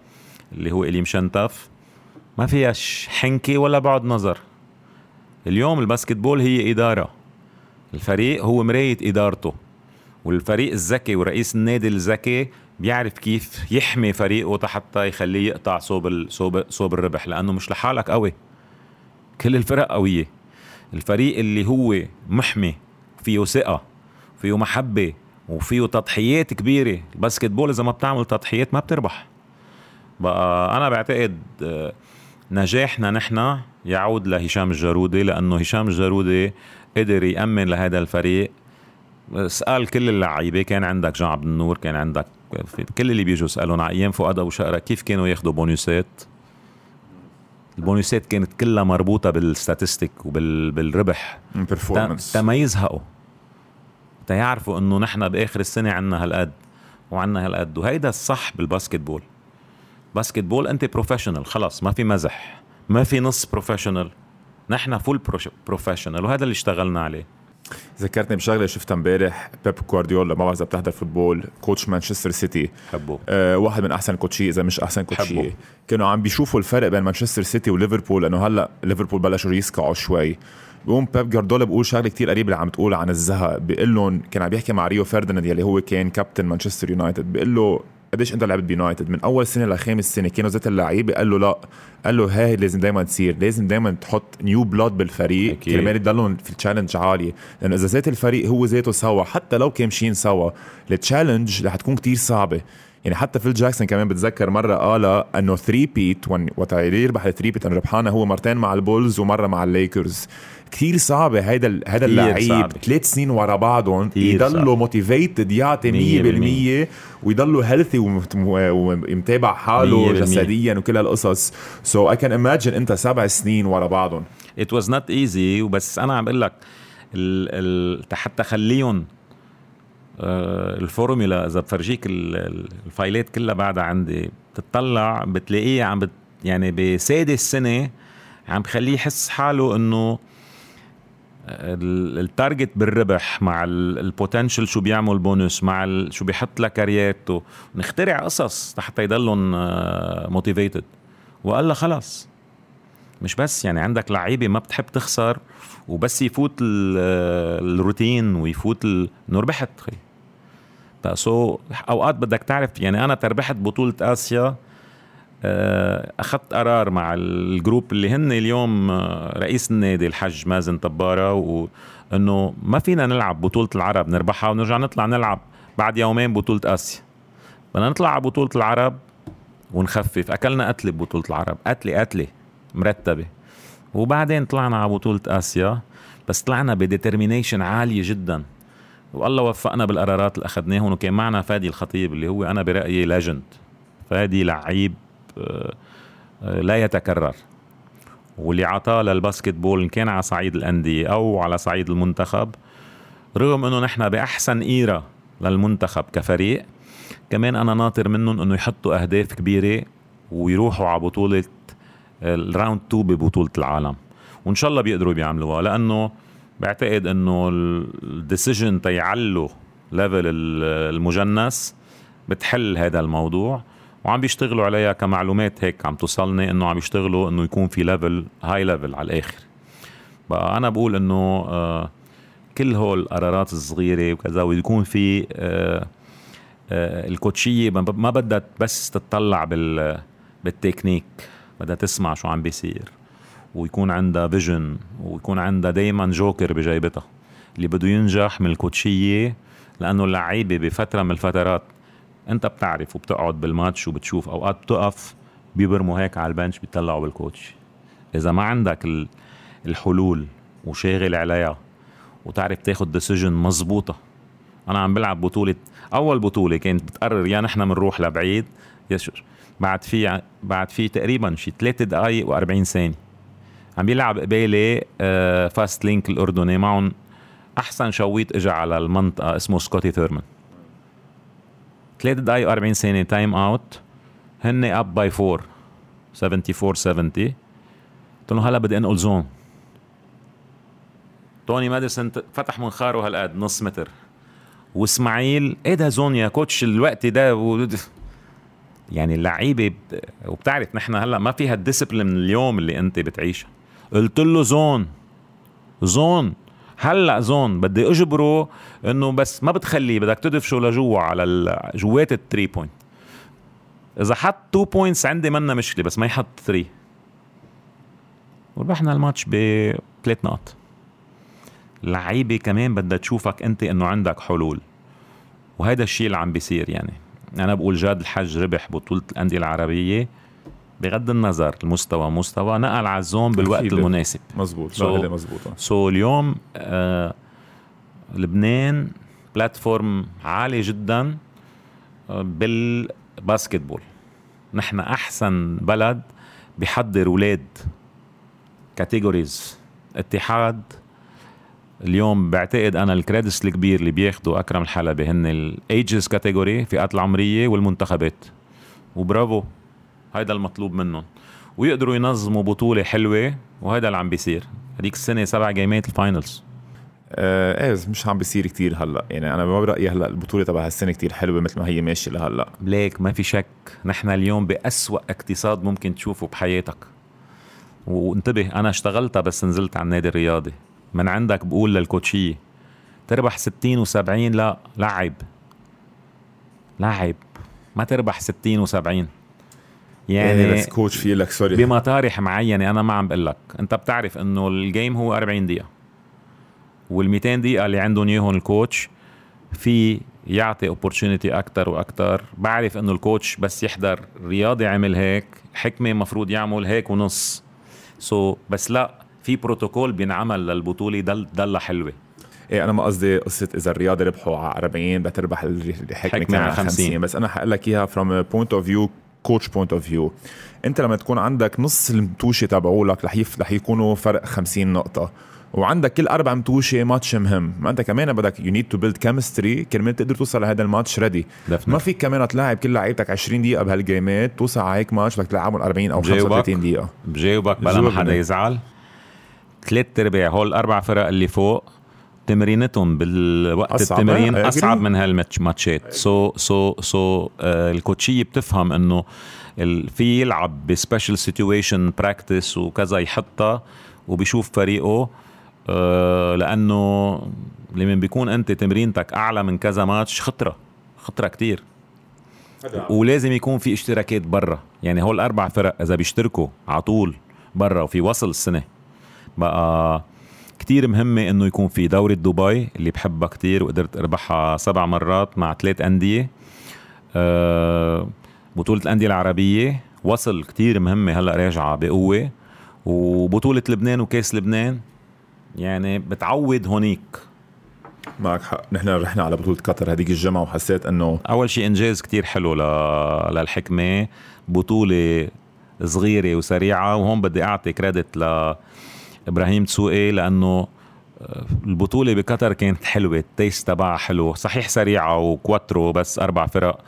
اللي هو الي مشنتف ما فيها حنكة ولا بعد نظر. اليوم الباسكتبول هي إدارة. الفريق هو مراية إدارته. والفريق الذكي ورئيس النادي الذكي بيعرف كيف يحمي فريقه حتى يخليه يقطع صوب صوب صوب الربح لأنه مش لحالك قوي. كل الفرق قوية. الفريق اللي هو محمي فيه ثقة فيه محبة وفيه تضحيات كبيرة. ال basketball إذا ما بتعمل تضحيات ما بتربح. بقى أنا بعتقد آه، نجاحنا نحن يعود لهشام الجارودي لأنه هشام الجارودي قدر يأمن لهذا الفريق. سأل كل اللعيبة كان عندك جان عبد النور كان عندك كل اللي بيجوا سألون على أيام فؤاد أبو شقرة كيف كانوا ياخذوا بونوسات البونوسات كانت كلها مربوطة بال statistique وبالربح تا يزهقوا تيعرفوا إنه نحن بآخر السنة عنا هالقد وعنا هالقد. وهيدا الصح بال basketball basketball أنت professional خلص ما في مزح ما في نص professional نحن full professional وهذا اللي اشتغلنا عليه. ذكرتني بشغلة شفتها امبارح بيب جوارديولا ما بعرف إذا بتحضر football coach مانشستر سيتي حبه. أه واحد من أحسن coach ي إذا مش أحسن coach ي كانوا عم بيشوفوا الفرق بين مانشستر سيتي وليفربول لأنه هلأ ليفربول بلشوا يسكعوا شوي. بيقوم بيب جوارديولا بيقول شغلة كتير قريبة اللي عم تقول عن الزهق بيقول لهم كان عم بيحكي مع ريو فرديناند يلي هو كان كابتن مانشستر يونايتد. بيقول له قديش انت لعبت بيونايتد؟ من أول سنة لخامس سنة كانوا ذات اللعيبة قال له لا. قال له هاي لازم دائما تصير. لازم دائما تحط new blood بالفريق. كرمال يضلهم في ال challenge عالية. لأنه إذا ذات الفريق هو ذاته سوا حتى لو كان machine سوا ال challenge رح تكون كتير صعبة. يعني حتى فيل جاكسون كمان بتذكر مرة قال إنه 3-peat وقت يربح ال three-peat انه ربحانة هو مرتين مع البولز ومرة مع الليكرز. كثير صعبة هيدا هيدا اللعيب. ثلاث سنين ورا بعضهم يضلوا motivated يعطي 100% ويضلوا healthy ومتابع حاله جسديا وكل هالقصص. so I can imagine أنت سبع سنين ورا بعضهم. it was not easy وبس أنا عم بقول لك حتى خليهم الفورمولا إذا بفرجيك الفايلات كلها بعدها عندي بتطلع بتلاقيه عم بت يعني بسادس سنه عم بخليه يحس حاله إنه التارجت بالربح مع البوتنشل شو بيعمل بونس مع شو بيحط لكارياته نخترع قصص حتى يضلهم موتيفيتد وقال له خلص. مش بس يعني عندك لعيبة ما بتحب تخسر وبس يفوت الروتين ويفوت إنه ربحت. خي so اوقات بدك تعرف يعني أنا تربحت بطولة آسيا آه، أخذت قرار مع ال group اللي هن اليوم آه، رئيس النادي الحج مازن طبارة وإنه ما فينا نلعب بطولة العرب نربحها ونرجع نطلع نلعب بعد يومين بطولة آسيا. بدنا نطلع على بطولة العرب ونخفف. أكلنا قتلة ببطوله العرب قتلة قتلة مرتبة. وبعدين طلعنا على بطولة آسيا بس طلعنا ب determination عالية جدا. والله وفقنا بالقرارات اللي اخذناهم وكان معنا فادي الخطيب اللي هو أنا برأيي legend فادي لعيب آه، لا يتكرر. واللي عطاه لل basketball إن كان على صعيد الأندية أو على صعيد المنتخب رغم إنه نحن بأحسن era للمنتخب كفريق كمان أنا ناطر منهم إنه يحطوا أهداف كبيرة ويروحوا على بطولة ال round 2 ببطولة العالم. وإن شاء الله بيقدروا بيعملوها لأنه بعتقد إنه ال decision تيعلوا level المجنس بتحل هذا الموضوع وعم بيشتغلوا عليها كمعلومات هيك عم توصلني إنه عم يشتغلوا إنه يكون في level high level على الآخر. بقى أنا بقول إنه آه كل هول القرارات الصغيرة وكذا ويكون في آه آه الكوتشية ما بدها بس تطلع بال بالتكنيك بدها تسمع شو عم بيصير. ويكون عندها vision ويكون عندها دايما جوكر بجيبتها اللي بده ينجح من الكوتشية لأنه اللعيبة بفترة من الفترات أنت بتعرف وبتقعد بالماتش وبتشوف أوقات بتقف بيبرموا هيك على ال bench بيطلعوا بال coach. إذا ما عندك الحلول وشاغل عليها وتعرف تاخد decision مزبوطة. أنا عم بلعب بطولة أول بطولة كانت بتقرر يا نحن بنروح لبعيد يا بعد في بعد في تقريبا شي ثلاث دقائق و40 ثانية. عم بيلعب قبالي فاست لينك الأردني. معهم أحسن شويط اجى على المنطقة اسمه سكوتي ثيرمان. ثلاث دقائق و40 ثانية time out هن up by 4 74 70 قلت له هلا بدي أنقل zone توني ماديسون فتح منخاره هالقد نص متر. وإسماعيل إيه ده zone يا coach؟ الوقت ده و... يعني اللعيبه وبتعرف نحن هلا ما في هال discipline اليوم اللي أنت بتعيشها قلت له zone. zone. هلأ zone. بدي أجبره إنه بس ما بتخليه بدك تدفشه لجوا على جوات ال three point إذا حط 2 points عندي منا مشكلة بس ما يحط 3 وربحنا الماتش بثلاث نقط لعيبة كمان بدها تشوفك أنت إنه عندك حلول. وهذا الشيء اللي عم بيصير يعني. أنا بقول جاد الحج ربح بطولة الأندية العربية. بغض النظر المستوى مستوى نقل على ال zone بالوقت المناسب. مزبوط so, مزبوطة so اليوم آه لبنان platform عالي جدا آه بال basketball نحن أحسن بلد بيحضر أولاد categories اتحاد اليوم بعتقد أنا ال credits الكبير اللي بياخده أكرم الحلبي هن ال ages category فئات العمرية والمنتخبات. وبرافو. هيدا المطلوب منهم. ويقدروا ينظموا بطولة حلوة وهذا اللي عم بيصير. هذيك السنة سبع جيمات الفاينلز. آه إيه مش عم بيصير كتير هلأ. يعني أنا برأيي هلأ البطولة تبع هالسنة كتير حلوة مثل ما هي ماشية لهلأ. ليك ما في شك. نحن اليوم بأسوأ اقتصاد ممكن تشوفه بحياتك. وانتبه أنا اشتغلتها بس نزلت على النادي الرياضي. من عندك بقول للكوتشية تربح 60 و70 لا لعب. لعب. ما تربح 60 و70 يعني بس coach في لك sorry بمطارح معينة أنا ما عم بقول لك. أنت بتعرف إنه ال game هو 40 دقيقة. وال 200 دقيقة اللي عندهم إياهم ال coach في يعطي opportunity أكثر وأكثر بعرف إنه ال coach بس يحضر رياضي عمل هيك حكمة مفروض يعمل هيك ونص. so, بس لا في بروتوكول بينعمل للبطولة دل ضلها حلوة. إيه أنا ما قصدي قصة إذا الرياضه ربحوا على 40 بتربح الحكمة على 50. 50 بس أنا حقول لك إياها from point of view coach point of view انت لما تكون عندك نص المتوشة تبعولك رح رح يكونوا فرق 50 نقطة. وعندك كل أربع متوشة ماتش مهم. ما أنت كمان بدك you need to build chemistry كرمال تقدر توصل لهذا الماتش ready ما فيك كمان تلاعب كل لعيبتك 20 دقيقة بهالجيمات. توصل على هيك ماتش بدك تلعبهم 40 أو 35 دقيقة. بجاوبك بلا ما حدا يزعل. ثلاث أرباع هول الأربع فرق اللي فوق تمرينتهم بالوقت أصعب التمرين أصعب من هالماتشات so so so الكوتشيه بتفهم إنه في يلعب ب special situation practice وكذا يحطها وبيشوف فريقه آه، لأنه لما بيكون أنت تمرينتك أعلى من كذا ماتش خطرة خطرة كتير. ولازم يكون في اشتراكات برا. يعني هول الاربع فرق إذا بيشتركوا على طول برا وفي وصل السنة بقى كتير مهمة إنه يكون في دورة دبي اللي بحبها كتير وقدرت أربحها سبع مرات مع ثلاث أندية. أه بطولة الأندية العربية وصل كتير مهمة هلأ راجعة بقوة. وبطولة لبنان وكاس لبنان يعني بتعود هونيك. معك حق. نحن رحنا على بطولة قطر هذيك الجمعة وحسيت إنه أول شيء إنجاز كتير حلو ل... للحكمة. بطولة صغيرة وسريعة وهون بدي أعطي credit ل إبراهيم تسوقي لأنه آه، البطولة بقطر كانت حلوة ال taste تبعها حلو صحيح سريعة وكواترو بس أربع فرق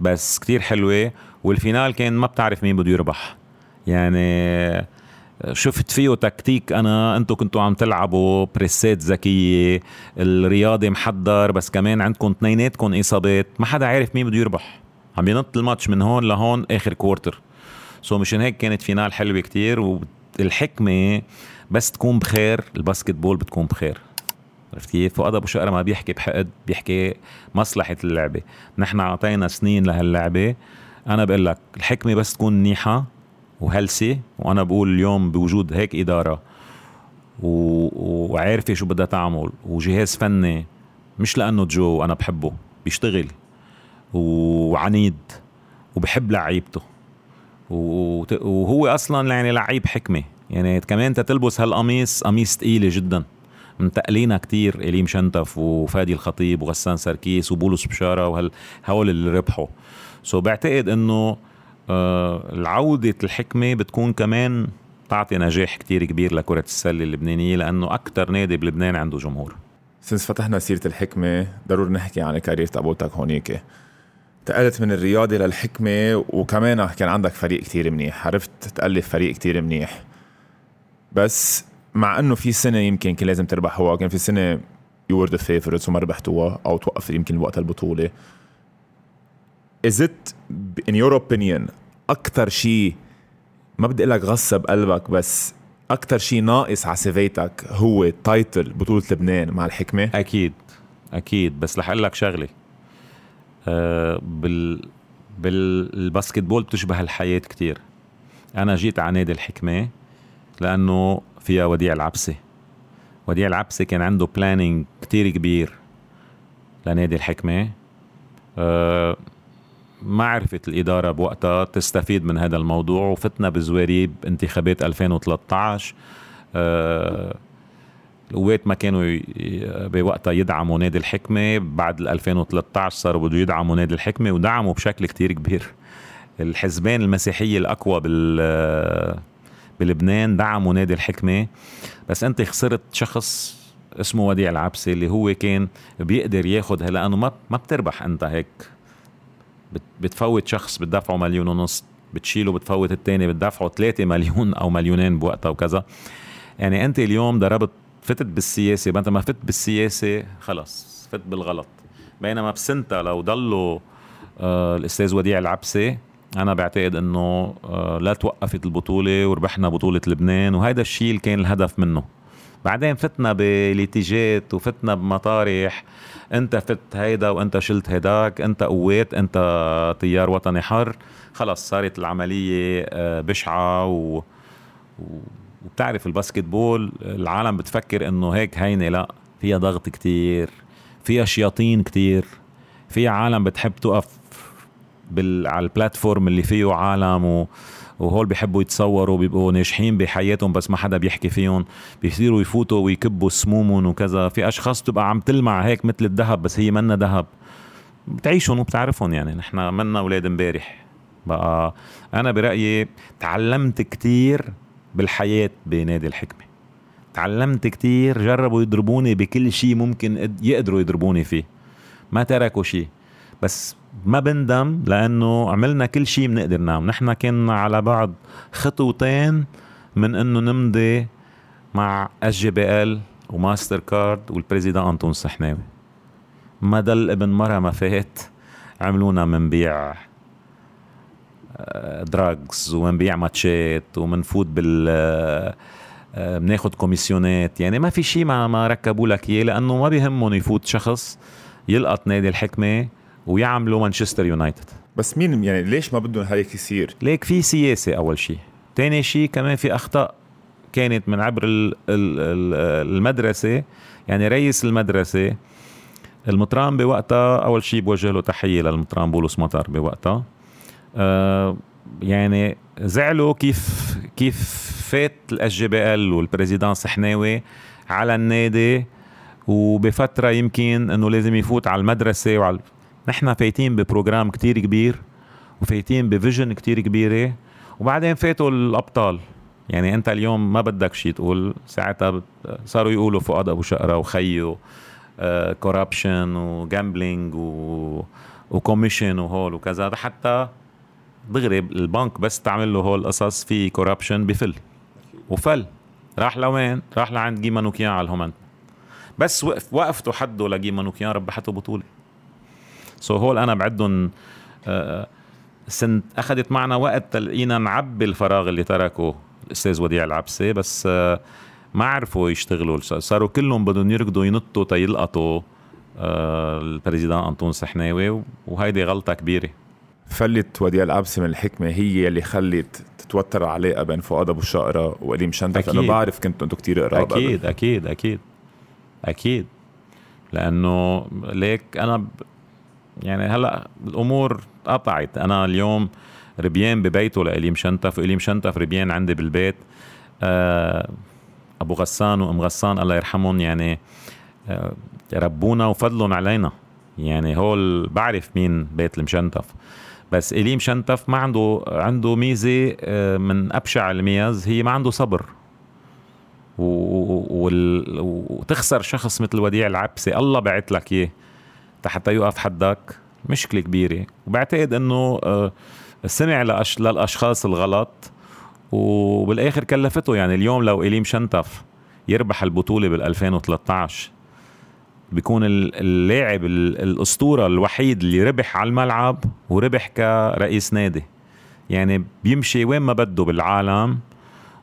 بس كتير حلوة وال final كان ما بتعرف مين بده يربح. يعني شفت فيه تكتيك أنا أنتم كنتوا عم تلعبوا بريسات ذكية الرياضي محضر بس كمان عندكم اثنيناتكم إصابات ما حدا عارف مين بده يربح. عم ينط الماتش من هون لهون آخر quarter so مشان هيك كانت final حلوة كتير والحكمة بس تكون بخير ال basketball بتكون بخير. عرفت كيف؟ فؤاد ابو شقره ما بيحكي بحقد بيحكي مصلحة اللعبة، نحن أعطينا سنين لهاللعبة. أنا بقول لك الحكمة بس تكون منيحة وهلسي وأنا بقول اليوم بوجود هيك إدارة. و... وعارفة شو بدها تعمل. وجهاز فني مش لأنه جو أنا بحبه بيشتغل. وعنيد. وبحب لعيبته. وهو أصلا يعني لعيب حكمة. يعني كمان انت تلبس هالقميص قميص ثقيله جدا. من تقلينا كتير إليم شنتف وفادي الخطيب وغسان سركيس وبولس بشارة وهول اللي ربحوا. so بعتقد إنه آه العودة الحكمة بتكون كمان تعطي نجاح كتير كبير لكرة السلة اللبنانية لأنه أكتر نادي بلبنان عنده جمهور. since فتحنا سيرة الحكمة ضروري نحكي عن ال career تبعولتك هونيك. انتقلت من الرياضة للحكمة وكمان كان عندك فريق كتير منيح. عرفت تألف فريق كتير منيح. بس مع انه في سنة يمكن كان لازم تربح هو كان في سنة you the favorites وما ربحتوها أو توقف يمكن وقت البطولة. Is it in your opinion أكثر شيء ما بدي أقول لك غصه بقلبك بس أكثر شيء ناقص على CV تك هو title بطولة لبنان مع الحكمة؟ أكيد أكيد. بس رح أقول لك شغلة. أه بال بال basketball بتشبه الحياة كتير. أنا جيت على نادي الحكمة لأنه فيها وديع العبسة. وديع العبسة كان عنده بلانينج كتير كبير لنادي الحكمة. أه ما عرفت الإدارة بوقتها تستفيد من هذا الموضوع وفتنا بزواريب انتخابات 2013 أه القوات ما كانوا بوقتها يدعموا نادي الحكمة. بعد 2013 صاروا بده يدعموا نادي الحكمة ودعموا بشكل كتير كبير. الحزبين المسيحية الأقوى بال بلبنان دعموا نادي الحكمة بس أنت خسرت شخص اسمه وديع العبسي اللي هو كان بيقدر ياخد لأنه ما ما بتربح أنت هيك. بتفوت شخص بتدفعه مليون ونص بتشيله بتفوت الثاني بتدفعه 3 مليون أو مليونين بوقتها وكذا. يعني أنت اليوم ضربت فتت بالسياسة متى ما فت بالسياسة خلص فت بالغلط. بينما بسنتا لو ضلوا آه الأستاذ وديع العبسي أنا بعتقد إنه آه لا توقفت البطولة وربحنا بطولة لبنان وهذا الشيء اللي كان الهدف منه. بعدين فتنا ب litige ات وفتنا بمطارح. أنت فت هيدا وأنت شلت هيداك أنت قوات أنت تيار وطني حر. خلص صارت العملية آه، بشعة و... وبتعرف ال basketball العالم بتفكر إنه هيك هينة لا فيها ضغط كتير فيها شياطين كتير فيها عالم بتحب تقف بال... على البلاتفورم اللي فيه عالم و... وهول بيحبوا يتصوروا بيبقوا ناجحين بحياتهم بس ما حدا بيحكي فيهم. بيصيروا يفوتوا ويكبوا سمومهم وكذا. في أشخاص بتبقى عم تلمع هيك مثل الذهب بس هي منا ذهب. بتعيشهم وبتعرفهم يعني. نحن منا أولاد امبارح. بقى أنا برأيي تعلمت كتير بالحياة بنادي الحكمة. تعلمت كتير جربوا يضربوني بكل شيء ممكن يقدروا يضربوني فيه. ما تركوا شيء بس ما بندم لأنه عملنا كل شيء بنقدر نعمل. نحن كنا على بعد خطوتين من إنه نمضي مع SGBL و Mastercard وال président أنطون سحناوي. ما ضل ابن مرة ما فات عملونا منبيع drugs آه، ومنبيع ماتشات ومنفوت بال بناخد آه، كوميسيونات. يعني ما في شيء ما ما ركبوا لك إياه لأنه ما بيهمهم يفوت شخص يلقط نادي الحكمة ويعملوا مانشستر يونايتد. بس مين يعني ليش ما بدهم هيك يصير؟ ليك في سياسة أول شيء ثاني شيء كمان في أخطاء كانت من عبر المدرسة. يعني رئيس المدرسة المطران بوقتها أول شيء بوجه له تحية للمطران بولس مطر بوقتها. آه يعني زعلوا كيف كيف فات ال SGBL وال président سحناوي على النادي. وبفترة يمكن إنه لازم يفوت على المدرسة وعلى نحن فايتين ب program كتير كبير وفايتين ب vision كتير كبيرة وبعدين فاتوا الأبطال. يعني أنت اليوم ما بدك شيء تقول. ساعتها صاروا يقولوا فؤاد أبو شقرة وخيو corruption و gambling و commission وهول وكذا. حتى دغري البنك بس تعمل له هول القصص في corruption بفل. وفل. راح لوين؟ راح لعند جي مانوكيان على الهومنتمن بس وقف وقفتوا حده لجي مانوكيان ربحته بطولة. so هول أنا بعدهم آه، سنة أخذت معنا وقت تلقينا نعبي الفراغ اللي تركه الأستاذ وديع العبسي بس آه، ما عرفوا يشتغلوا. صاروا كلهم بدهم يركضوا ينطوا تيلقطوا آه، البريزيدان أنطون سحناوي وهيدي غلطة كبيرة. فلت وديع العبسي من الحكمة هي اللي خلت تتوتر العلاقه بين فؤاد أبو شقره وقديم شنتف أنا بعرف كنتوا أنتم كثير قراب أكيد أكيد أكيد أكيد. لأنه ليك أنا يعني هلأ الأمور قطعت. أنا اليوم ربيان ببيته لإلي مشنتف وإلي مشنتف ربيان عندي بالبيت. آه أبو غسان وأم غسان الله يرحمهم يعني آه ربونا وفضلهم علينا. يعني هول بعرف مين بيت المشنتف بس إلي مشنتف ما عنده عنده ميزة آه من أبشع الميز هي ما عنده صبر. وتخسر شخص مثل وديع العبسي. الله بعت لك إياه. حتى يقف حدك. مشكلة كبيرة. وبعتقد إنه آه، سمع للأشخاص الغلط وبالآخر كلفته. يعني اليوم لو إليم شنتف يربح البطولة بال 2013 بيكون اللاعب الأسطورة الوحيد اللي ربح على الملعب وربح كرئيس نادي. يعني بيمشي وين ما بده بالعالم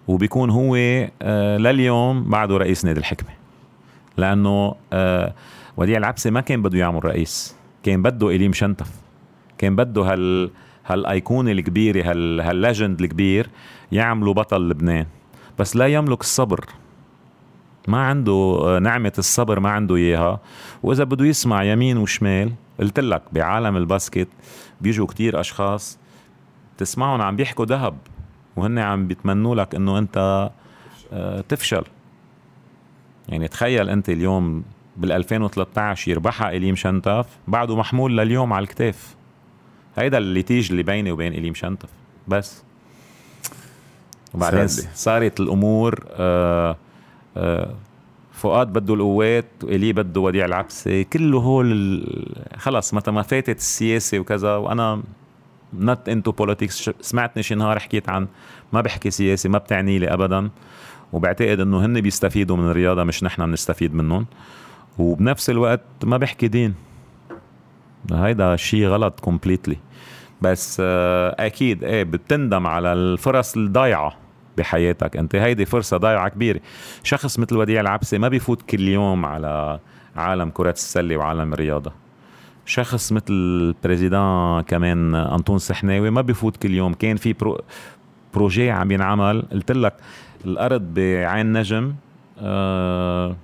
وبيكون هو آه، لليوم بعده رئيس نادي الحكمة. لأنه آه، وديع العبسي ما كان بده يعمل رئيس. كان بده إليم شنتف كان بده هال هالايقونه الكبيره هال هال legend الكبير يعملوا بطل لبنان. بس لا يملك الصبر. ما عنده آه، نعمة الصبر ما عنده إياها. وإذا بده يسمع يمين وشمال قلت لك بعالم ال basket بيجوا كتير أشخاص تسمعهم عم بيحكوا ذهب وهن عم بيتمنوا لك إنه أنت آه، تفشل. يعني تخيل أنت اليوم بال 2013 يربحها إليم شنتف بعده محمول لليوم على الكتاف. هيدا ال litige اللي بيني وبين إليم شنتف بس. وبعدين صارت الأمور آه آه فؤاد بده القوات وإلي بده وديع العبسي كله هول خلص متى ما فاتت السياسة وكذا وأنا not into politics سمعتني شي نهار حكيت عن ما بحكي سياسة ما بتعني لي أبدا. وبعتقد إنه هن بيستفيدوا من الرياضة مش نحن بنستفيد منهم. وبنفس الوقت ما بحكي دين. هيدا شيء غلط completely بس آه، أكيد إيه بتندم على الفرص الضايعة بحياتك. أنت هيدي فرصة ضايعة كبيرة. شخص مثل وديع العبسي ما بيفوت كل يوم على عالم كرة السلة وعالم الرياضة. شخص مثل ال président كمان أنطون سحناوي ما بيفوت كل يوم. كان في pro بروجي عم ينعمل. قلت لك الأرض بعين نجم آه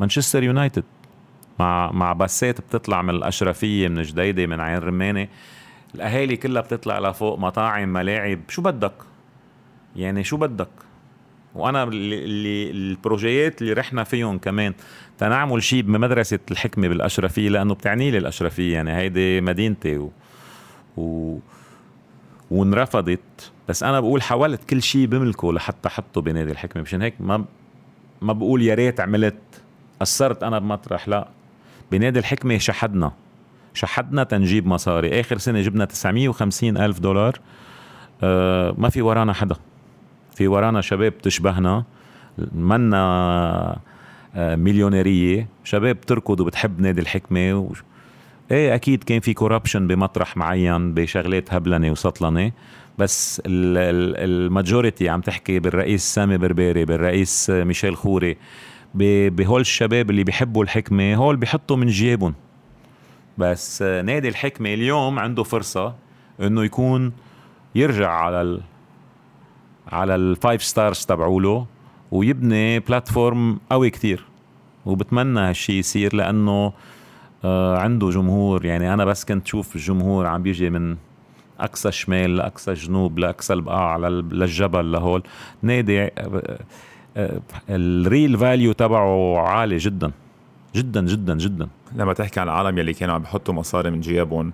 مانشستر يونايتد. مع مع بسات بتطلع من الأشرفية من جديدة من عين رمانة. الأهالي كلها بتطلع لفوق مطاعم ملاعب. شو بدك؟ يعني شو بدك؟ وأنا اللي البروجيات اللي رحنا فيهم كمان تنعمل شيء بمدرسة الحكمة بالأشرفية لأنه بتعني لي الأشرفية. يعني هيدي مدينتي و, و... وانرفضت. بس أنا بقول حاولت كل شيء بملكه لحتى حطه بنادي الحكمة. مشان هيك ما ما بقول يا ريت عملت. قصرت أنا بمطرح لا. بنادي الحكمة شحدنا. شحدنا تنجيب مصاري. آخر سنة جبنا 950 ألف دولار. آه ما في ورانا حدا. في ورانا شباب تشبهنا. منا آه، مليونيرية. شباب تركض وبتحب نادي الحكمة و... إيه أكيد كان في corruption بمطرح معين بشغلات هبلنة وسطلنة. بس ال majority عم تحكي بالرئيس سامي بربيري بالرئيس ميشيل خوري بهول الشباب اللي بيحبوا الحكمة هول بيحطوا من جيبهم. بس نادي الحكمة اليوم عنده فرصة إنه يكون يرجع على ال على ال five stars تبعوله ويبني platform قوي كتير. وبتمنى هالشي يصير لأنه آه عنده جمهور. يعني أنا بس كنت شوف الجمهور عم بيجي من أقصى شمال لأقصى جنوب لأقصى البقاع للجبل لهول. نادي آه، الريل فاليو تبعه عالي جدا. جدا جدا جدا. لما تحكي عن العالم يلي كانوا عم بحطوا مصاري من جيابهم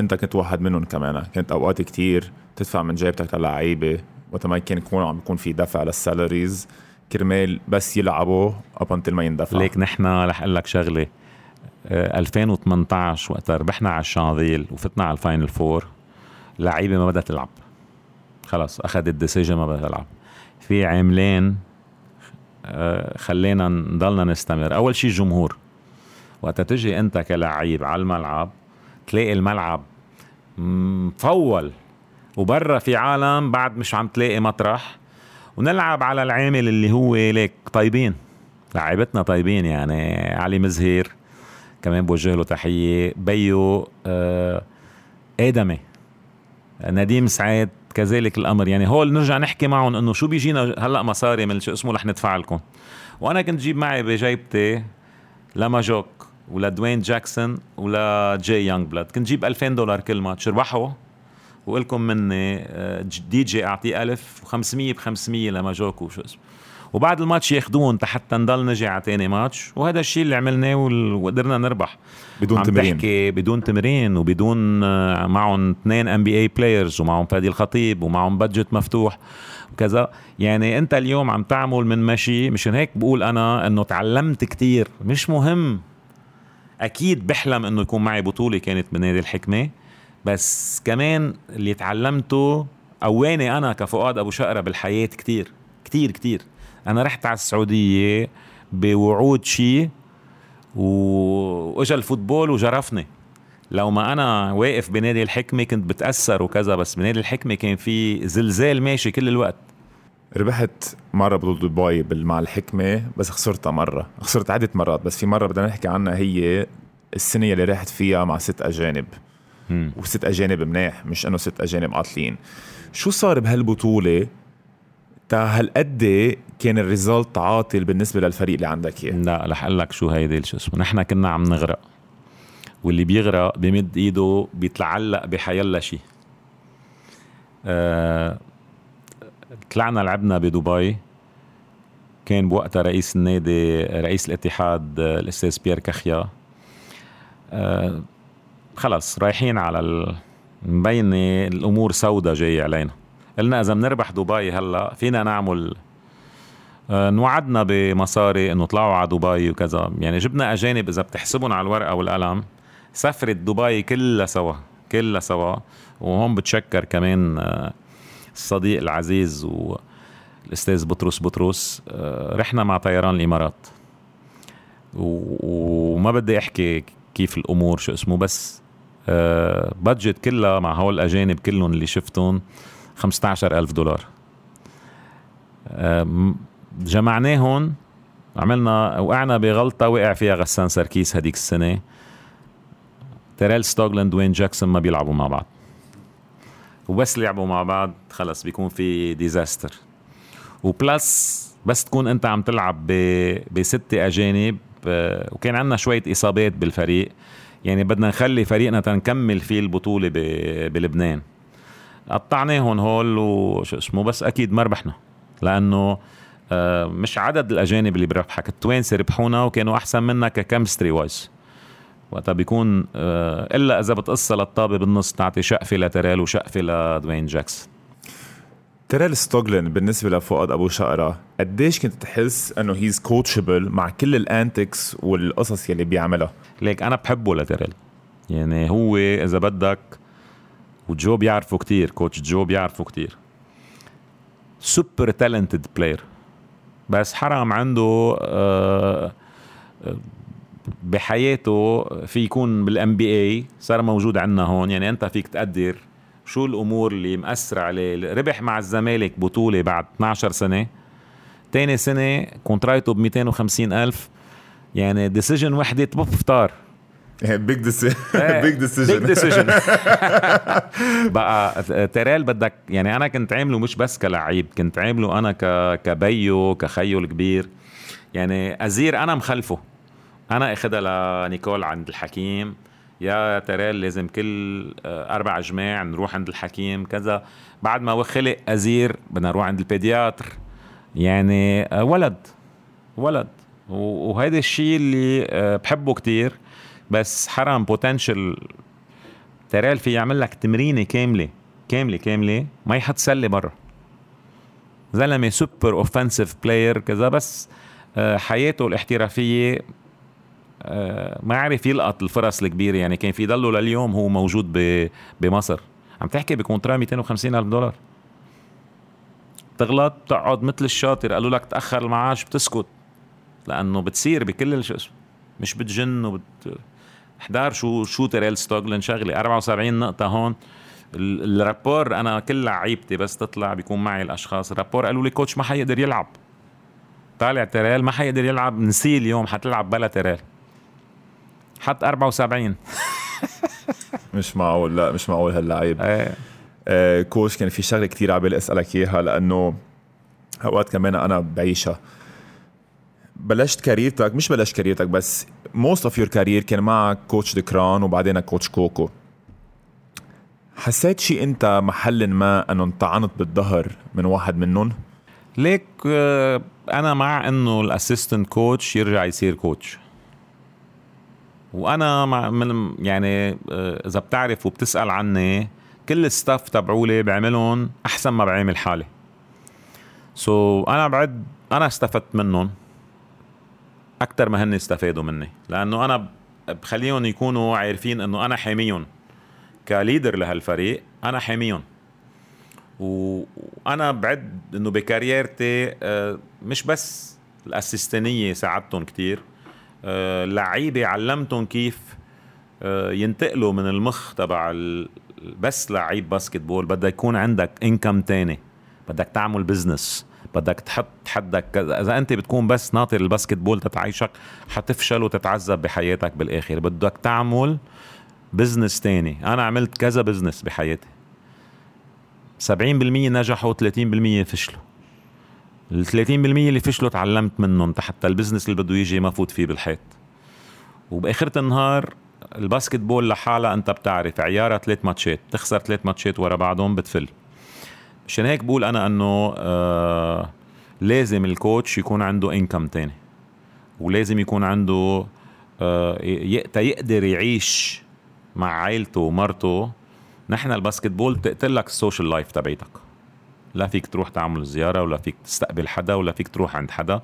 انت كنت واحد منهم كمان. كانت أوقات كتير تدفع من جيبتك للعيبة وقت ما كان يكون عم يكون في دفع لل salaries كرمال بس يلعبوا up until ما يندفع. ليك نحن رح أقول لك شغلة. 2018 وقت ربحنا على الشانفيل وفتنا على ال final four. لعيبة ما بدها تلعب. خلص أخذت decision ما بدها تلعب. في عاملين آه، خلينا نضلنا نستمر. أول شيء الجمهور وقت تجي أنت كلعيب على الملعب تلاقي الملعب مفول وبرا في عالم بعد مش عم تلاقي مطرح. ونلعب على العامل اللي هو ليك طيبين. لعيبتنا طيبين يعني. علي مزهير كمان بوجه له تحية. بيو آه آدمي. نديم سعيد. كذلك الأمر. يعني هول نرجع نحكي معهم إنه شو بيجينا هلأ مصاري من شو اسمه رح ندفع لكم. وأنا كنت جيب معي بجيبتي لماجوك ولا دوين جاكسون ولا جاي يونغبلود كنت جيب 2000 دولار كل ماتش. ربحوا وقلكم مني آه، دي جي أعطيه 1000 و500 ب 500 لماجوك وشو اسمه. وبعد الماتش ياخذون حتى نضل نجي على تاني ماتش. وهذا الشيء اللي عملناه وقدرنا نربح. بدون تمرين. تحكي بدون تمرين وبدون آه، معهم اثنين NBA players ومعهم فادي الخطيب ومعهم budget مفتوح وكذا. يعني انت اليوم عم تعمل من مشي مشان هيك بقول أنا إنه تعلمت كتير. مش مهم. أكيد بحلم إنه يكون معي بطولة كانت بنادي الحكمة. بس كمان اللي تعلمته قواني أنا كفؤاد أبو شقرة بالحياة كتير. كتير كتير. أنا رحت على السعودية بوعود شيء وإجا الفوتبول وجرفني. لو ما أنا واقف بنادي الحكمة كنت بتأثر وكذا بس بنادي الحكمة كان في زلزال ماشي كل الوقت. ربحت مرة بطولة دبي مع الحكمة بس خسرتها مرة. خسرت عدة مرات بس في مرة بدنا نحكي عنها هي السنة اللي رحت فيها مع ست أجانب. وست أجانب مناح مش إنه ست أجانب قاتلين. شو صار بهالبطولة؟ تا هالقد كان ال result عاطل بالنسبة للفريق اللي عندك إياه؟ لا رح أقول لك شو هيدي شو اسمه نحن كنا عم نغرق. واللي بيغرق بمد إيده بيتعلق بحيلا شيء آه طلعنا لعبنا بدبي. كان بوقتها رئيس النادي رئيس الاتحاد الأستاذ بيير كخيا آه خلص رايحين على. مبينة الأمور سوداء جاية علينا. قلنا إذا بنربح دبي هلأ فينا نعمل آه، نوعدنا بمصاري إنه طلعوا على دبي وكذا. يعني جبنا أجانب إذا بتحسبهم على الورقة والقلم سافرت دبي كلها سوا كلها سوا. وهون بتشكر كمان آه، الصديق العزيز و الاستاذ بطرس بطرس آه، رحنا مع طيران الإمارات. وما بدي أحكي كيف الأمور شو اسمه بس بادجت كلها مع هول الاجانب كلهم اللي شفتهم 15000 دولار. جمعناهم عملنا وقعنا بغلطة وقع فيها غسان سركيس هديك السنة. تيريل ستوغلن ودوين جاكسون ما بيلعبوا مع بعض. وبس لعبوا مع بعض خلص بيكون في disaster. و plus بس تكون انت عم تلعب بستة أجانب آه، وكان عندنا شوية إصابات بالفريق. يعني بدنا نخلي فريقنا تنكمل فيه البطولة بلبنان. قطعناهم هول وشو اسمه بس أكيد ما ربحنا لأنه مش عدد الأجانب اللي بربحك التوانسه ربحونا وكانوا أحسن منا ك chemistry wise وقتها بيكون آه، إلا إذا بتقص للطابه بالنص تعطي شقفة لتريل وشقفة لدوين جاكسون. تريل ستوغلن بالنسبة لفؤاد أبو شقرة قديش كنت تحس إنه he's coachable مع كل ال antics والقصص يلي بيعملها؟ ليك أنا بحبه لتريل. يعني هو إذا بدك وجو بيعرفه كتير coach جو بيعرفه كتير. super talented player بس حرام عنده آه، بحياته في يكون بال NBA صار موجود عندنا هون. يعني أنت فيك تقدر شو الأمور اللي مأثرة عليه. ربح مع الزمالك بطولة بعد 12 سنة. تاني سنة كونترايته ب 250 ألف. يعني decision وحدة بفطار. big decision big decision big decision بقى تيريل بدك يعني أنا كنت عامله مش بس كلعيب كنت عامله أنا ك كبيو كخيو الكبير. يعني أزير أنا مخلفه. أنا اخذها لنيكول عند الحكيم. يا تريل لازم كل آه، أربع جماع نروح عند الحكيم كذا. بعد ما خلق أزير بدنا نروح عند ال pédiatre. يعني آه، ولد. ولد. وهذا الشيء اللي آه، بحبه كتير. بس حرام potential تريل في يعمل لك تمرينة كاملة كاملة كاملة ما يحط سلة برا. زلمة super offensive player كذا بس حياته الاحترافية آه، ما عرف يلقط الفرص الكبيرة. يعني كان في ضله لليوم هو موجود بمصر. عم تحكي ب contrat 250 ألف دولار. تغلط بتقعد مثل الشاطر. قالوا لك تأخر المعاش بتسكت. لأنه بتصير بكل شو مش بتجن وبت احضر شو شو تيريل ستوغلن شغله 74 نقطة هون. الرابور أنا كل لعيبتي بس تطلع بيكون معي الأشخاص. الرابور قالوا لي كوتش ما حيقدر يلعب. طالع تيريل ما حيقدر يلعب. نسي اليوم حتلعب بلا تيريل حط 74 مش معقول. لا مش معقول هاللعيب. إيه. آه coach كان في شغلة كثير عبالي بالي أسألك إياها لأنه أوقات كمان أنا بعيشها. بلشت كاريرتك مش بلشت كاريرتك بس most of your career كان معك coach دكران وبعدين coach كوكو حسيت شي أنت محل ما أنه انطعنت بالظهر من واحد منهم؟ ليك آه، أنا مع إنه ال assistant coach يرجع يصير coach وأنا مع من يعني آه، إذا بتعرف وبتسأل عني كل ال staff تبعولي بعملهم أحسن ما بعمل حالي. so, أنا بعد أنا استفدت منهم. أكثر ما هن استفادوا مني. لأنه أنا بخليهم يكونوا عارفين إنه أنا حاميهم. ك leader لهالفريق أنا حاميهم. وأنا بعد إنه بكاريرتي آه، مش بس الاسيستانيه ساعدتهم كتير آه، لعيبة علمتهم كيف آه، ينتقلوا من المخ تبع بس لعيب basketball بدك يكون عندك income تاني. بدك تعمل business بدك تحط حدك. إذا أنت بتكون بس ناطر ال basketball تتعيشك حتفشل وتتعذب بحياتك بالآخر. بدك تعمل business تاني. أنا عملت كذا business بحياتي. 70% نجحوا 30% فشلوا. ال 30% اللي فشلوا تعلمت منهم حتى ال business اللي بده يجي ما فوت فيه بالحيط. وبآخرة النهار ال basketball لحالها أنت بتعرف عيارها ثلاث ماتشات. تخسر ثلاث ماتشات ورا بعضهم بتفل. مشان هيك بقول أنا إنه آه لازم ال coach يكون عنده income تاني. ولازم يكون عنده آه يقدر يعيش مع عائلته ومرته. نحن ال basketball بتقتل لك ال social life تبعيتك. لا فيك تروح تعمل زيارة ولا فيك تستقبل حدا ولا فيك تروح عند حدا.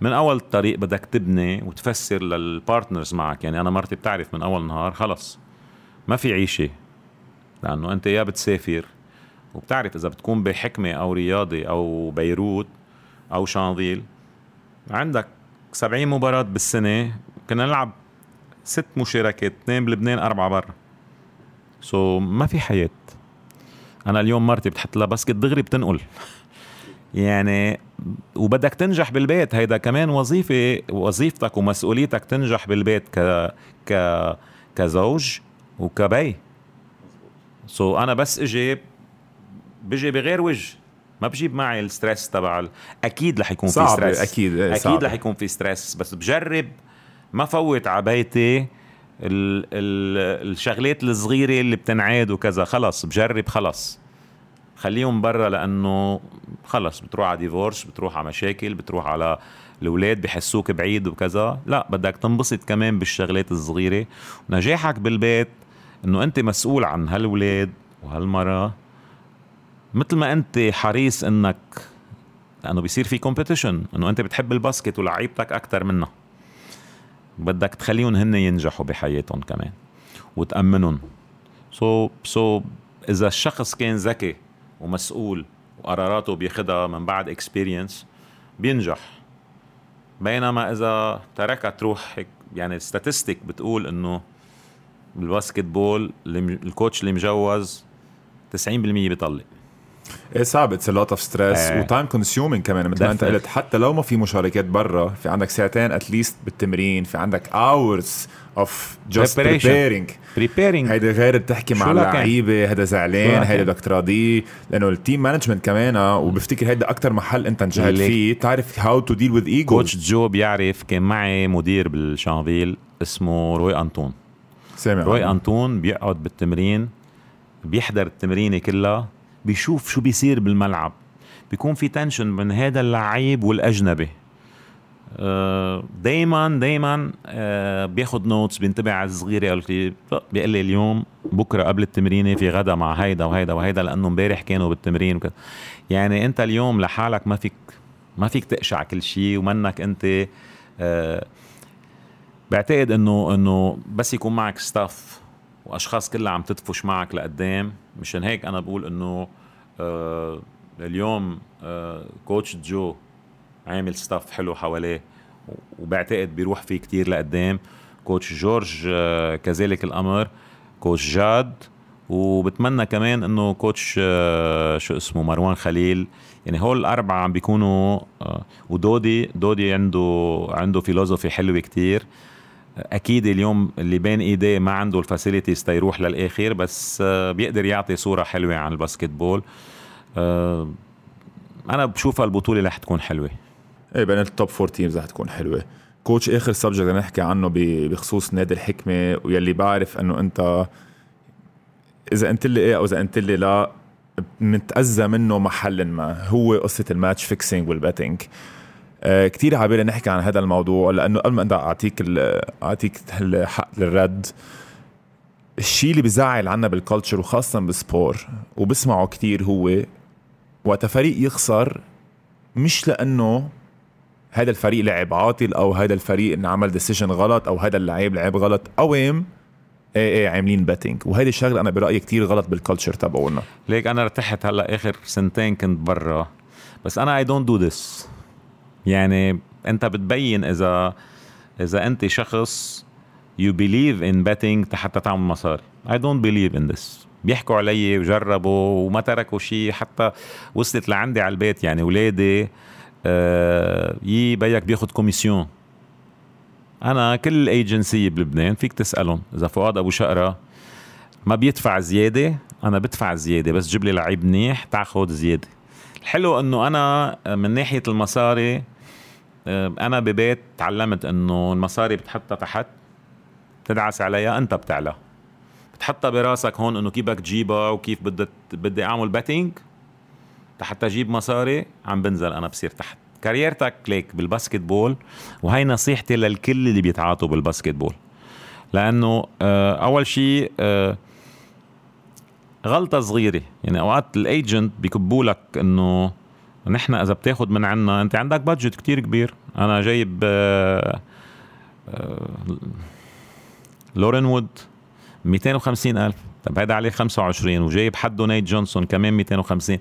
من أول الطريق بدك تبني وتفسر لل partners معك يعني أنا مرتي بتعرف من أول نهار خلص ما في عيشة. لأنه أنت يا بتسافر وبتعرف إذا بتكون بحكمة أو رياضي أو بيروت أو شانفيل عندك 70 مباراة بالسنة. كنا نلعب ست مشاركات اثنين بلبنان أربعة برا. so, ما في حياة. أنا اليوم مرتي بتحط لها basket دغري بتنقل. يعني وبدك تنجح بالبيت. هيدا كمان وظيفة وظيفتك ومسؤوليتك تنجح بالبيت ك ك كزوج وكبي. so, أنا بس إجي بيجي بغير وجه. ما بجيب معي ال stress تبع أكيد رح يكون في stress. أكيد إيه، أكيد رح يكون في stress بس بجرب. ما فوت ع بيتي ال ال الشغلات الصغيرة اللي بتنعاد وكذا. خلص بجرب خلص. خليهم برا لأنه خلص بتروح على divorce بتروح على مشاكل بتروح على الأولاد بحسوك بعيد وكذا. لا بدك تنبسط كمان بالشغلات الصغيرة. نجاحك بالبيت إنه أنت مسؤول عن هالولاد وهالمرأة. مثل ما أنت حريص انك لأنه بيصير في competition إنه أنت بتحب ال basket ولعيبتك أكثر منها. بدك تخليهم هن ينجحوا بحياتهم كمان وتأمنهم. so, so, إذا الشخص كان ذكي ومسؤول وقراراته بياخدها من بعد experience بينجح. بينما إذا تركها تروح يعني statistics بتقول إنه بال basketball ال coach اللي مجوز 90% بيطلق. إيه صعب it's lot of stress و time consuming كمان. مثل ما أنت قلت حتى لو ما في مشاركات برا في عندك ساعتين at least بالتمرين في عندك hours of just preparing preparing هيدا غير بتحكي مع اللعيبه هذا زعلان هيدا بدك تراضيه لأنه ال team management كمان وبفتكر هيدا أكثر محل أنت نجحت فيه. تعرف how to deal with ego coach جو بيعرف كان معي مدير بالشانفيل اسمه روي أنطون. سامع. روي أنطون بيقعد بالتمرين بيحضر التمرينة كلها. بيشوف شو بيصير بالملعب. بيكون في tension من هذا اللعيب والأجنبي. آه، دايما دايما آه، بياخد notes بينتبه على الصغيرة لي بيقول لي اليوم بكرة قبل التمرينة في غدا مع هيدا وهيدا وهيدا لأنه امبارح كانوا بالتمرين. وكذا يعني أنت اليوم لحالك ما فيك ما فيك تقشع كل شيء ومنك أنت آه، بعتقد انه إنه بس يكون معك staff وأشخاص كلها عم تدفش معك لقدام. مشان هيك أنا بقول إنه آه اليوم آه coach جو عامل staff حلو حواليه وبعتقد بيروح فيه كتير لقدام. coach جورج آه كذلك الأمر. coach جاد. وبتمنى كمان إنه coach آه شو اسمه مروان خليل. يعني هول الأربعة عم بيكونوا آه ودودي دودي عنده عنده philosophy حلوة كتير. أكيد اليوم اللي بين إيديه ما عنده ال facilities تيروح للآخر بس آه، بيقدر يعطي صورة حلوة عن ال basketball آه، أنا بشوفها البطولة رح تكون حلوة. إيه بين ال top four teams رح تكون حلوة. coach آخر subject نحكي عنه بخصوص نادي الحكمة ويلي بعرف إنه أنت إذا أنت لي إيه أو إذا أنت لي لا متأذى منه محل ما. هو قصة ال match fixing وال betting كتير عبالي نحكي عن هذا الموضوع لأنه قبل ما أعطيك أعطيك الحق للرد الشيء اللي بزعل عنا بال culture وخاصة بال sport وبسمعه كتير هو وقت فريق يخسر مش لأنه هذا الفريق لعب عاطل أو هذا الفريق انعمل decision غلط أو هذا اللعيب لعب غلط قوام إيه إيه عاملين betting وهيدي الشغلة أنا برأيي كتير غلط بال culture تبعونا. ليك أنا ارتحت هلأ آخر سنتين كنت برا. بس أنا I don't do this يعني انت بتبين اذا اذا انت شخص you believe in betting حتى تعمل مصاري I don't believe in this. بيحكوا علي وجربوا وما تركوا شيء حتى وصلت لعندي على البيت. يعني ولادي آه يي بيك بياخد commission أنا كل ايجنسي بلبنان فيك تسألهم. إذا فؤاد أبو شقرة ما بيدفع زيادة أنا بدفع زيادة. بس جيب لي لعيب منيح تاخذ زيادة. الحلو إنه أنا من ناحية المصاري أنا ببيت تعلمت إنه المصاري بتحطها تحت تدعس عليها أنت بتعلى. بتحطها براسك هون إنه كيف بدك تجيبها وكيف بدي بدي أعمل betting حتى أجيب مصاري عم بنزل أنا بصير تحت. career تك ليك بال basketball وهي نصيحتي للكل اللي بيتعاطوا بال basketball لأنه آه، أول شيء آه، غلطة صغيرة. يعني أوقات ال agent بيكبوا لك إنه نحن إذا بتاخد من عنا أنت عندك budget كتير كبير. أنا جايب لورين وود 250 ألف. طب هيدا عليه 25 وجايب حده نيت جونسون كمان 250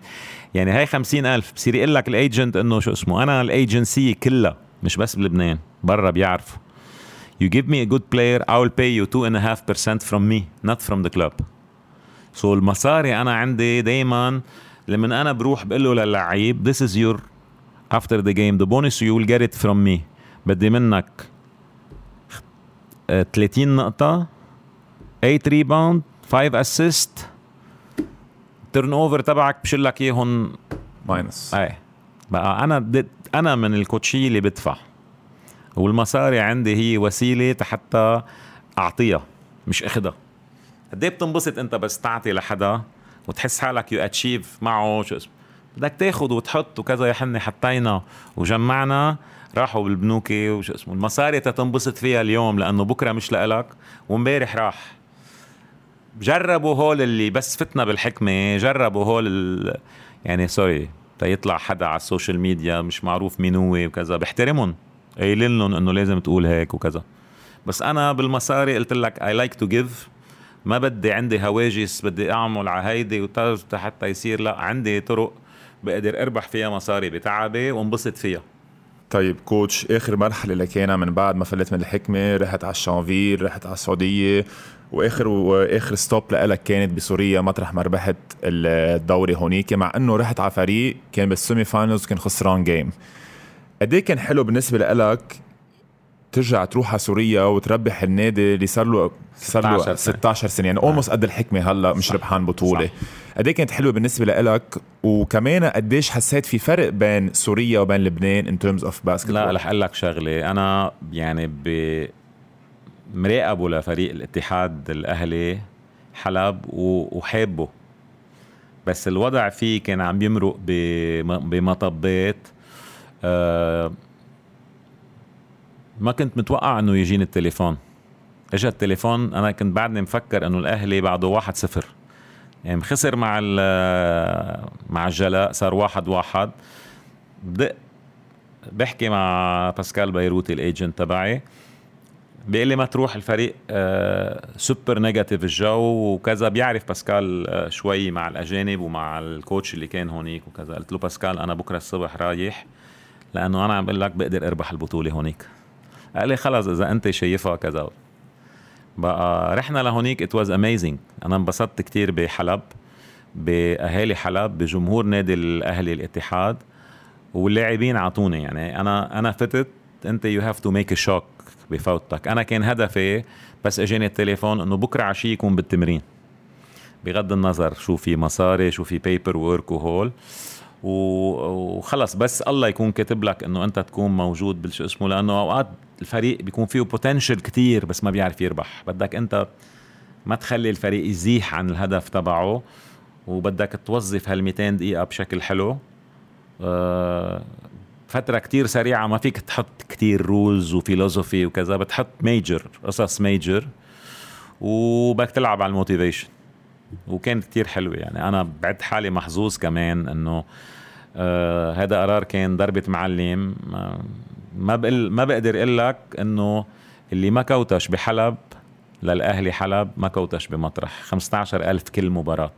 يعني هاي 50000 بصير يقول لك ال agent إنه شو اسمه؟ أنا الايجنسي كلها مش بس بلبنان برا بيعرفوا. You give me a good player I will pay you 2.5% from me not from the club. So المصاري أنا عندي دايما لما أنا بروح بقول له للعيب this is your after the game the bonus you will get it from me. بدي منك 30 نقطة 8 rebound 5 assist turnover تبعك بشيل لك اياهم minus إيه. بقى أنا أنا من الكوتشية اللي بدفع. والمصاري عندي هي وسيلة حتى أعطيها مش أخدها. قد إيه بتنبسط أنت بس تعطي لحدا؟ وتحس حالك you achieve معه شو اسمه. بدك تاخذ وتحط وكذا يعني حطينا وجمعنا راحوا بالبنوك وشو اسمه. المصاري تتنبسط فيها اليوم لأنه بكرة مش لإلك وامبارح راح. جربوا هول اللي بس فتنا بالحكمة جربوا هول. يعني sorry تيطلع حدا على ال social media مش معروف مين هو وكذا بحترمهم. قايلين لهم إنه لازم تقول هيك وكذا. بس أنا بالمصاري قلت لك I like to give ما بدي عندي هواجس بدي أعمل على هيدي حتى يصير لا عندي طرق بقدر أربح فيها مصاري بتعبي وانبسط فيها. طيب coach آخر مرحلة حكينا من بعد ما فلت من الحكمة رحت على الشانفير رحت على السعودية وآخر واخر stop لك كانت بسوريا مطرح ما ربحت الدوري هونيك مع إنه رحت على فريق كان بال semi finals كان خسران game قد إيه كان حلو بالنسبة لك ترجع تروح على سوريا وتربح النادي اللي صار له صار له 16 سنة. يعني almost قد الحكمة هلا مش ربحان بطولة. قد إيه كانت حلوة بالنسبة لك وكمان قديش حسيت في فرق بين سوريا وبين لبنان in terms of basket لا رح أقول لك شغلة. أنا يعني ب مراقبه لفريق الاتحاد الأهلي حلب وحابه. بس الوضع فيه كان عم يمرق بمطبات. آه ما كنت متوقع إنه يجيني التليفون. اجى التليفون أنا كنت بعدني مفكر إنه الأهلي بعده واحد صفر. يعني خسر مع مع الجلاء صار واحد واحد. بدق بحكي مع باسكال بيروتي ال agent تبعي. بيقول لي ما تروح الفريق آه super negative الجو وكذا. بيعرف باسكال آه شوي مع الأجانب ومع ال coach اللي كان هونيك وكذا. قلت له باسكال أنا بكرة الصبح رايح لأنه أنا عم بقول لك بقدر أربح البطولة هونيك. قال لي خلص إذا أنت شايفها كذا. بقى رحنا لهونيك it was amazing أنا انبسطت كتير بحلب بأهالي حلب بجمهور نادي الأهلي الاتحاد واللاعبين أعطوني. يعني أنا أنا فتت أنت you have to make shock بفوتك. أنا كان هدفي بس أجاني التليفون إنه بكرة عشية يكون بالتمرين. بغض النظر شو في مصاري شو في paperwork وهول. وخلص بس الله يكون كاتب لك إنه أنت تكون موجود بالشو اسمه لأنه أوقات الفريق بيكون فيه potential كتير بس ما بيعرف يربح. بدك انت ما تخلي الفريق يزيح عن الهدف تبعه وبدك توظف هال 200 دقيقة بشكل حلو. أه فترة كتير سريعة ما فيك تحط كتير rules و philosophy وكذا بتحط major قصص major وبدك تلعب على ال motivation وكان كتير حلوة يعني. أنا بعد حالي محظوظ كمان إنه آه قرار كان ضربة معلم. آه ما بقل ما بقدر أقول لك إنه اللي ما coach بحلب للأهلي حلب ما coach بمطرح. 15000 كل مباراة.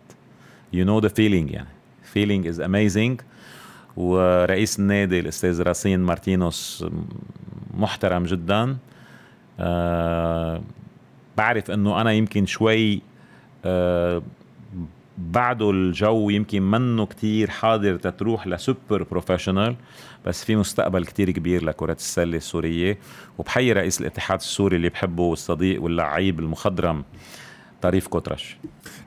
you know the feeling يعني. feeling is amazing ورئيس النادي الأستاذ راسين مارتينوس محترم جدا. أه بعرف إنه أنا يمكن شوي أه بعده الجو يمكن منه كتير حاضر تتروح ل super professional بس في مستقبل كتير كبير لكرة السلة السورية. وبحيي رئيس الاتحاد السوري اللي بحبه والصديق واللعيب المخضرم طريف كوترش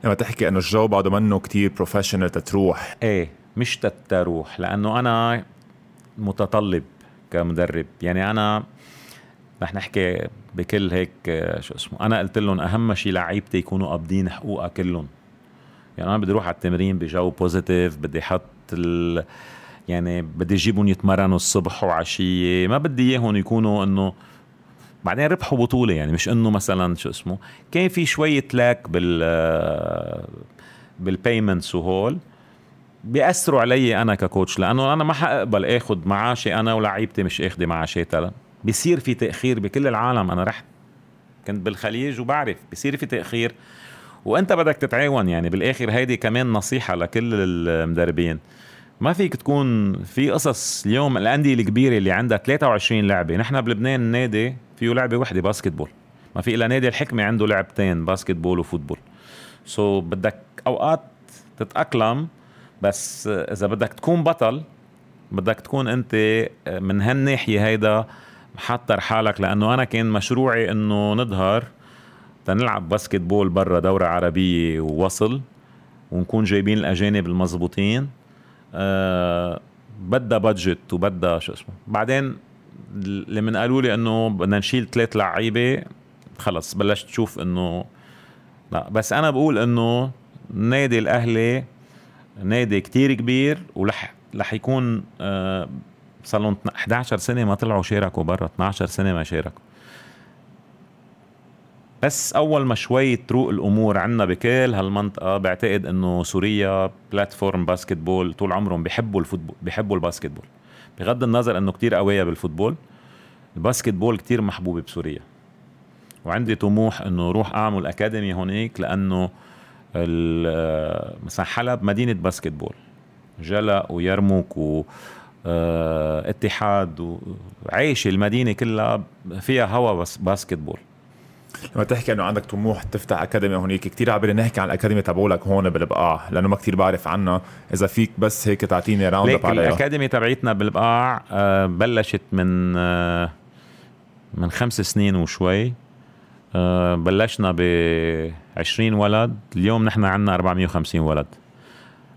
لما تحكي إنه الجو بعده منه كتير professional تتروح. إيه مش تتروح لأنه أنا متطلب كمدرب. يعني أنا رح نحكي بكل هيك شو اسمه أنا قلت لهم أهم شيء لعيبتي يكونوا قابضين حقوقها كلهم. يعني أنا بدي أروح على التمرين بجو positive بدي أحط ال... يعني بدي أجيبهم يتمرنوا الصبح وعشية. ما بدي إياهم يكونوا إنه بعدين ربحوا بطولة يعني مش إنه مثلا شو اسمه كان في شوية lack بال بال payments وهول بيأثروا علي أنا ك coach لأنه أنا ما حقبل آخذ معاشي أنا ولعيبتي مش آخذة معاشاتها بيصير في تأخير بكل العالم أنا رحت كنت بالخليج وبعرف بيصير في تأخير. وانت بدك تتعاون يعني بالاخر هيدي كمان نصيحة لكل المدربين. ما فيك تكون في قصص اليوم الأندية الكبيرة اللي عندها 23 لعبه نحن بلبنان النادي فيه لعبة وحدة basketball ما في إلا نادي الحكمة عنده لعبتين basketball و football. so so بدك أوقات تتأقلم بس إذا بدك تكون بطل بدك تكون أنت من هالناحية هيدا محضر حالك لأنه أنا كان مشروعي إنه نظهر تنلعب basketball برا دوره عربيه ووصل ونكون جايبين الأجانب المضبوطين أه بدها budget وبدها شو اسمه. بعدين لما قالوا لي إنه بدنا نشيل ثلاث لعيبة خلص بلشت تشوف إنه لا. بس أنا بقول إنه النادي الأهلي نادي كتير كبير ولح رح يكون آه صار لهم 11 سنة ما طلعوا شاركوا برا 12 سنة ما شاركوا. بس أول ما شوي تروق الأمور عندنا بكل هالمنطقة بعتقد إنه سوريا platform basketball طول عمرهم بيحبوا ال football بيحبوا ال basketball بغض النظر إنه كتير قوية بال football ال basketball كتير محبوبة بسوريا. وعندي طموح إنه روح أعمل academy هونيك لأنه مثلا حلب مدينة basketball جلاء ويرموك و آه، اتحاد وعيش المدينة كلها فيها هوا بس basketball لما تحكي إنه عندك طموح تفتح academy هونيك كثير عبالي نحكي عن ال academy تبعولك هون بالبقاع لأنه ما كثير بعرف عنها. إذا فيك بس هيك تعطيني round up عليها. ال academy تبعيتنا بالبقاع آه، بلشت من آه، من خمس سنين وشوي. آه، بلشنا ب 20 ولد اليوم نحن عندنا 450 ولد.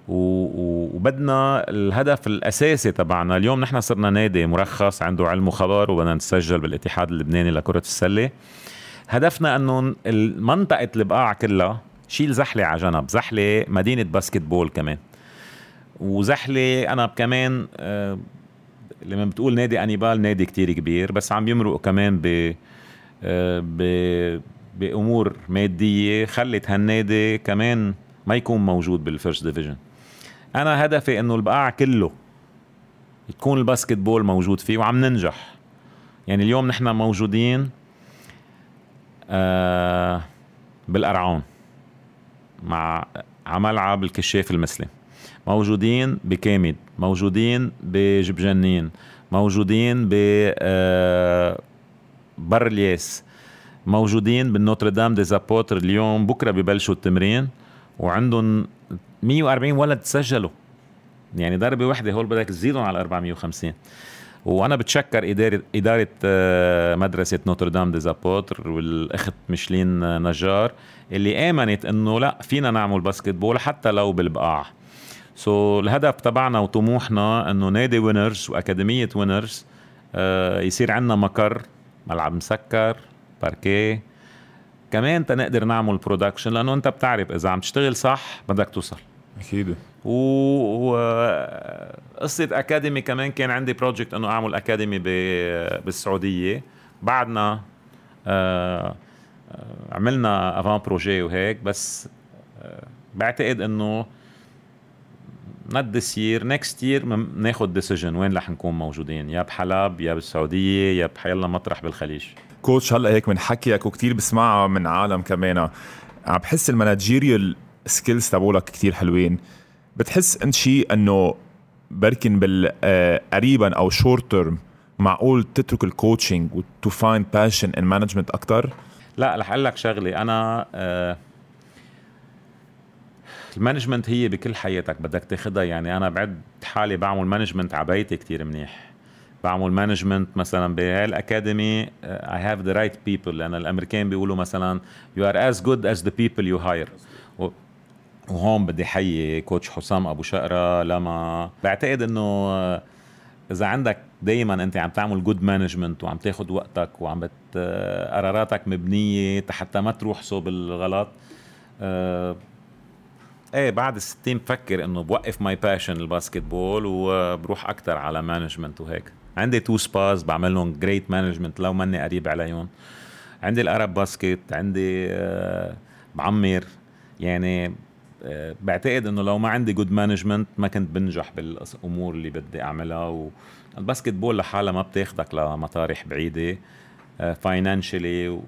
وبدنا الهدف الأساسي تبعنا. اليوم نحن صرنا نادي مرخص عنده علم وخبر وبدنا نتسجل بالاتحاد اللبناني لكرة السلة. هدفنا انه منطقه البقاع كلها شيل زحلة على جنب زحلة مدينة باسكت بول كمان. وزحلة أنا كمان آه لما بتقول نادي أنيبال نادي كتير كبير بس عم يمرق كمان ب آه بأمور مادية خلت هالنادي كمان ما يكون موجود بال first division أنا هدفي إنه البقاع كله يكون ال basketball موجود فيه وعم ننجح. يعني اليوم نحن موجودين آه بالقرعون مع عملعب الكشاف المسلم. موجودين بكامد موجودين بجبجنين موجودين ب آه بر الياس موجودين بالنوتردام دي زابوتر اليوم بكرة ببلشوا التمرين وعندهم 140 ولد سجلوا. يعني ضربة واحدة هول بدك تزيدهم على 450 وأنا بتشكر اداره إدارة آه، مدرسة نوتردام دي زابوتر والأخت مشلين نجار اللي آمنت إنه لا فينا نعمل basketball حتى لو بالبقاع. so, الهدف تبعنا وطموحنا إنه نادي وينرز وأكاديمية وينرز آه يصير عندنا مقر ملعب مسكر باركيه كمان تنقدر نعمل production لأنه أنت بتعرف إذا عم تشتغل صح بدك توصل. أكيد. وقصة academy كمان كان عندي project إنه أعمل academy بالسعودية. بعدنا آه، آه، عملنا avant projet وهيك بس آه، بعتقد إنه not this year next year ناخذ decision وين رح نكون موجودين. يا بحلب يا بالسعودية يا بحيلا مطرح بالخليج. coach هلا هيك من حكيك وكتير بسمعها من عالم كمان. عم بحس ال managerial skills تبعولك كتير حلوين. بتحس انت شيء انه بركن بال آه، قريبا أو short term معقول تترك ال coaching و to find passion in management أكثر لا رح أقول لك شغلة. أنا آه ال management هي بكل حياتك بدك تاخذها يعني أنا بعد حالي بعمل management على بيتي كثير منيح. بعمل management مثلا بهال academy I have the right people لأن الأمريكان بيقولوا مثلا you are as good as the people you hire وهون بدي حيي coach حسام أبو شقرة لما بعتقد إنه آه، إذا عندك دائما أنت عم تعمل good management وعم تاخذ وقتك وعم بت آه، قراراتك مبنية حتى ما تروح صوب الغلط أه إيه بعد الستين بفكر إنه بوقف my passion ال basketball وبروح أكثر على management وهيك. عندي تو سباز بعمل great management لو ماني قريب عليهم. عندي الأرب باسكت عندي أه بعمر يعني بعتقد إنه لو ما عندي good management ما كنت بنجح بالأمور اللي بدي أعملها وال basketball لحالها ما بتاخدك لمطارح بعيدة financially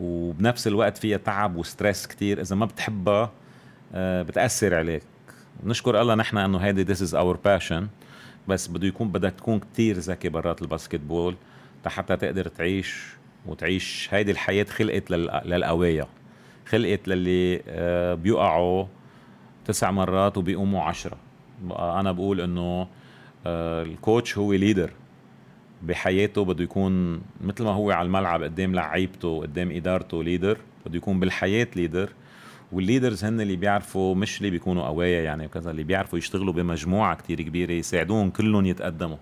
وبنفس الوقت فيها تعب و stress كتير. إذا ما بتحبها آه، بتأثر عليك. نشكر الله نحن إنه هيدي this is our passion بس بده يكون بدك تكون كتير ذكي برات ال basketball حتى تقدر تعيش وتعيش هيدي الحياة خلقت للقوايا خلقت للي آه، بيقعوا تسع مرات وبيقوموا عشرة. أنا بقول إنه آه، ال coach هو leader بحياته بده يكون مثل ما هو على الملعب قدام لعيبته قدام إدارته leader بده يكون بالحياة leader وال leaders هن اللي بيعرفوا مش اللي بيكونوا قوايا يعني وكذا اللي بيعرفوا يشتغلوا بمجموعة كتير كبيرة يساعدوهم كلهم يتقدموا.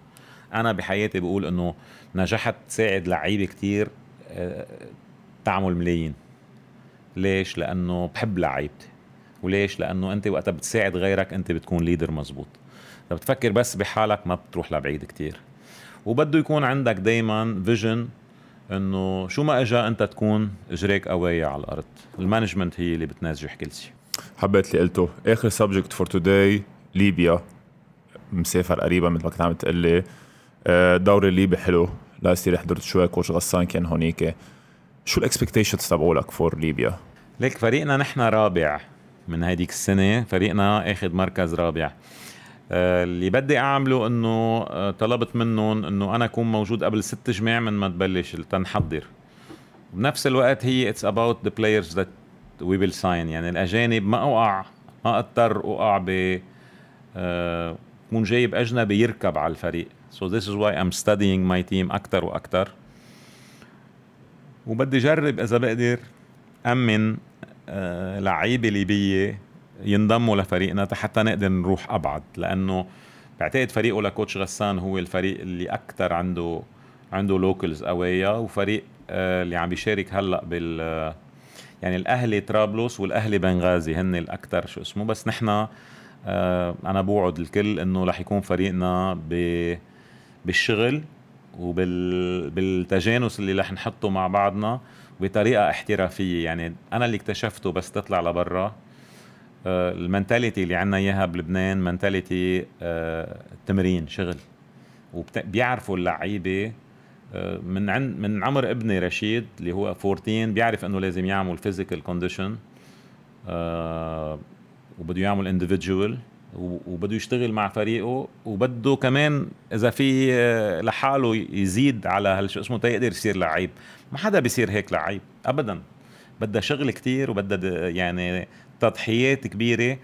أنا بحياتي بقول إنه نجحت تساعد لعيبة كتير آه، تعمل ملايين. ليش؟ لأنه بحب لعيبتي. وليش؟ لأنه أنت وقتها بتساعد غيرك أنت بتكون leader مزبوط. بتفكر بس بحالك ما بتروح لبعيد كتير. وبده يكون عندك دايما vision إنه شو ما اجى أنت تكون إجريك قوايه على الأرض. ال management هي اللي بتنجح كل شيء. حبيت اللي قلته. آخر subject for today ليبيا. مسافر قريبا مثل ما كنت عم تقول لي الدوري الليبي حلو. لا يصير حضرت شوي coach غسان كان هونيك. شو ال expectations تبعولك for ليبيا؟ ليك فريقنا نحن رابع من هيديك السنة فريقنا آخذ مركز رابع. آه، اللي بدي أعمله إنه آه، طلبت منهم إنه أنا أكون موجود قبل ست جماع من ما تبلش تنحضر. بنفس الوقت هي it's about the players that we will sign يعني الأجانب ما أوقع ما أضطر أوقع ب آه، كون جايب أجنبي يركب على الفريق. So this is why I'm studying my team أكثر وأكثر وبدي اجرب إذا بقدر أمن لعيبة ليبية ينضموا لفريقنا حتى نقدر نروح أبعد لأنه بعتقد فريقه لكوتش غسان هو الفريق اللي أكثر عنده عنده لوكلز قوية وفريق آه، اللي عم بيشارك هلأ بال يعني الأهلي طرابلس والأهلي بنغازي هن الاكثر شو اسمه. بس نحن آه، أنا بوعد الكل إنه رح يكون فريقنا ب بالشغل. وبالتجانس اللي رح نحطه مع بعضنا بطريقة احترافية. يعني أنا اللي اكتشفته بس تطلع لبرا آه، ال mentality اللي عندنا إياها بلبنان mentality آه، تمرين شغل. وبيعرفوا اللعيبة آه، من عند من عمر ابني رشيد اللي هو 14 بيعرف إنه لازم يعمل physical condition وبده يعمل انديفيدجوال وبده يشتغل مع فريقه وبده كمان إذا في لحاله يزيد على هالشو اسمه تيقدر يصير لعيب. ما حدا بيصير هيك لعيب ابدا. بدها شغل كتير وبدها يعني تضحيات كبيرة.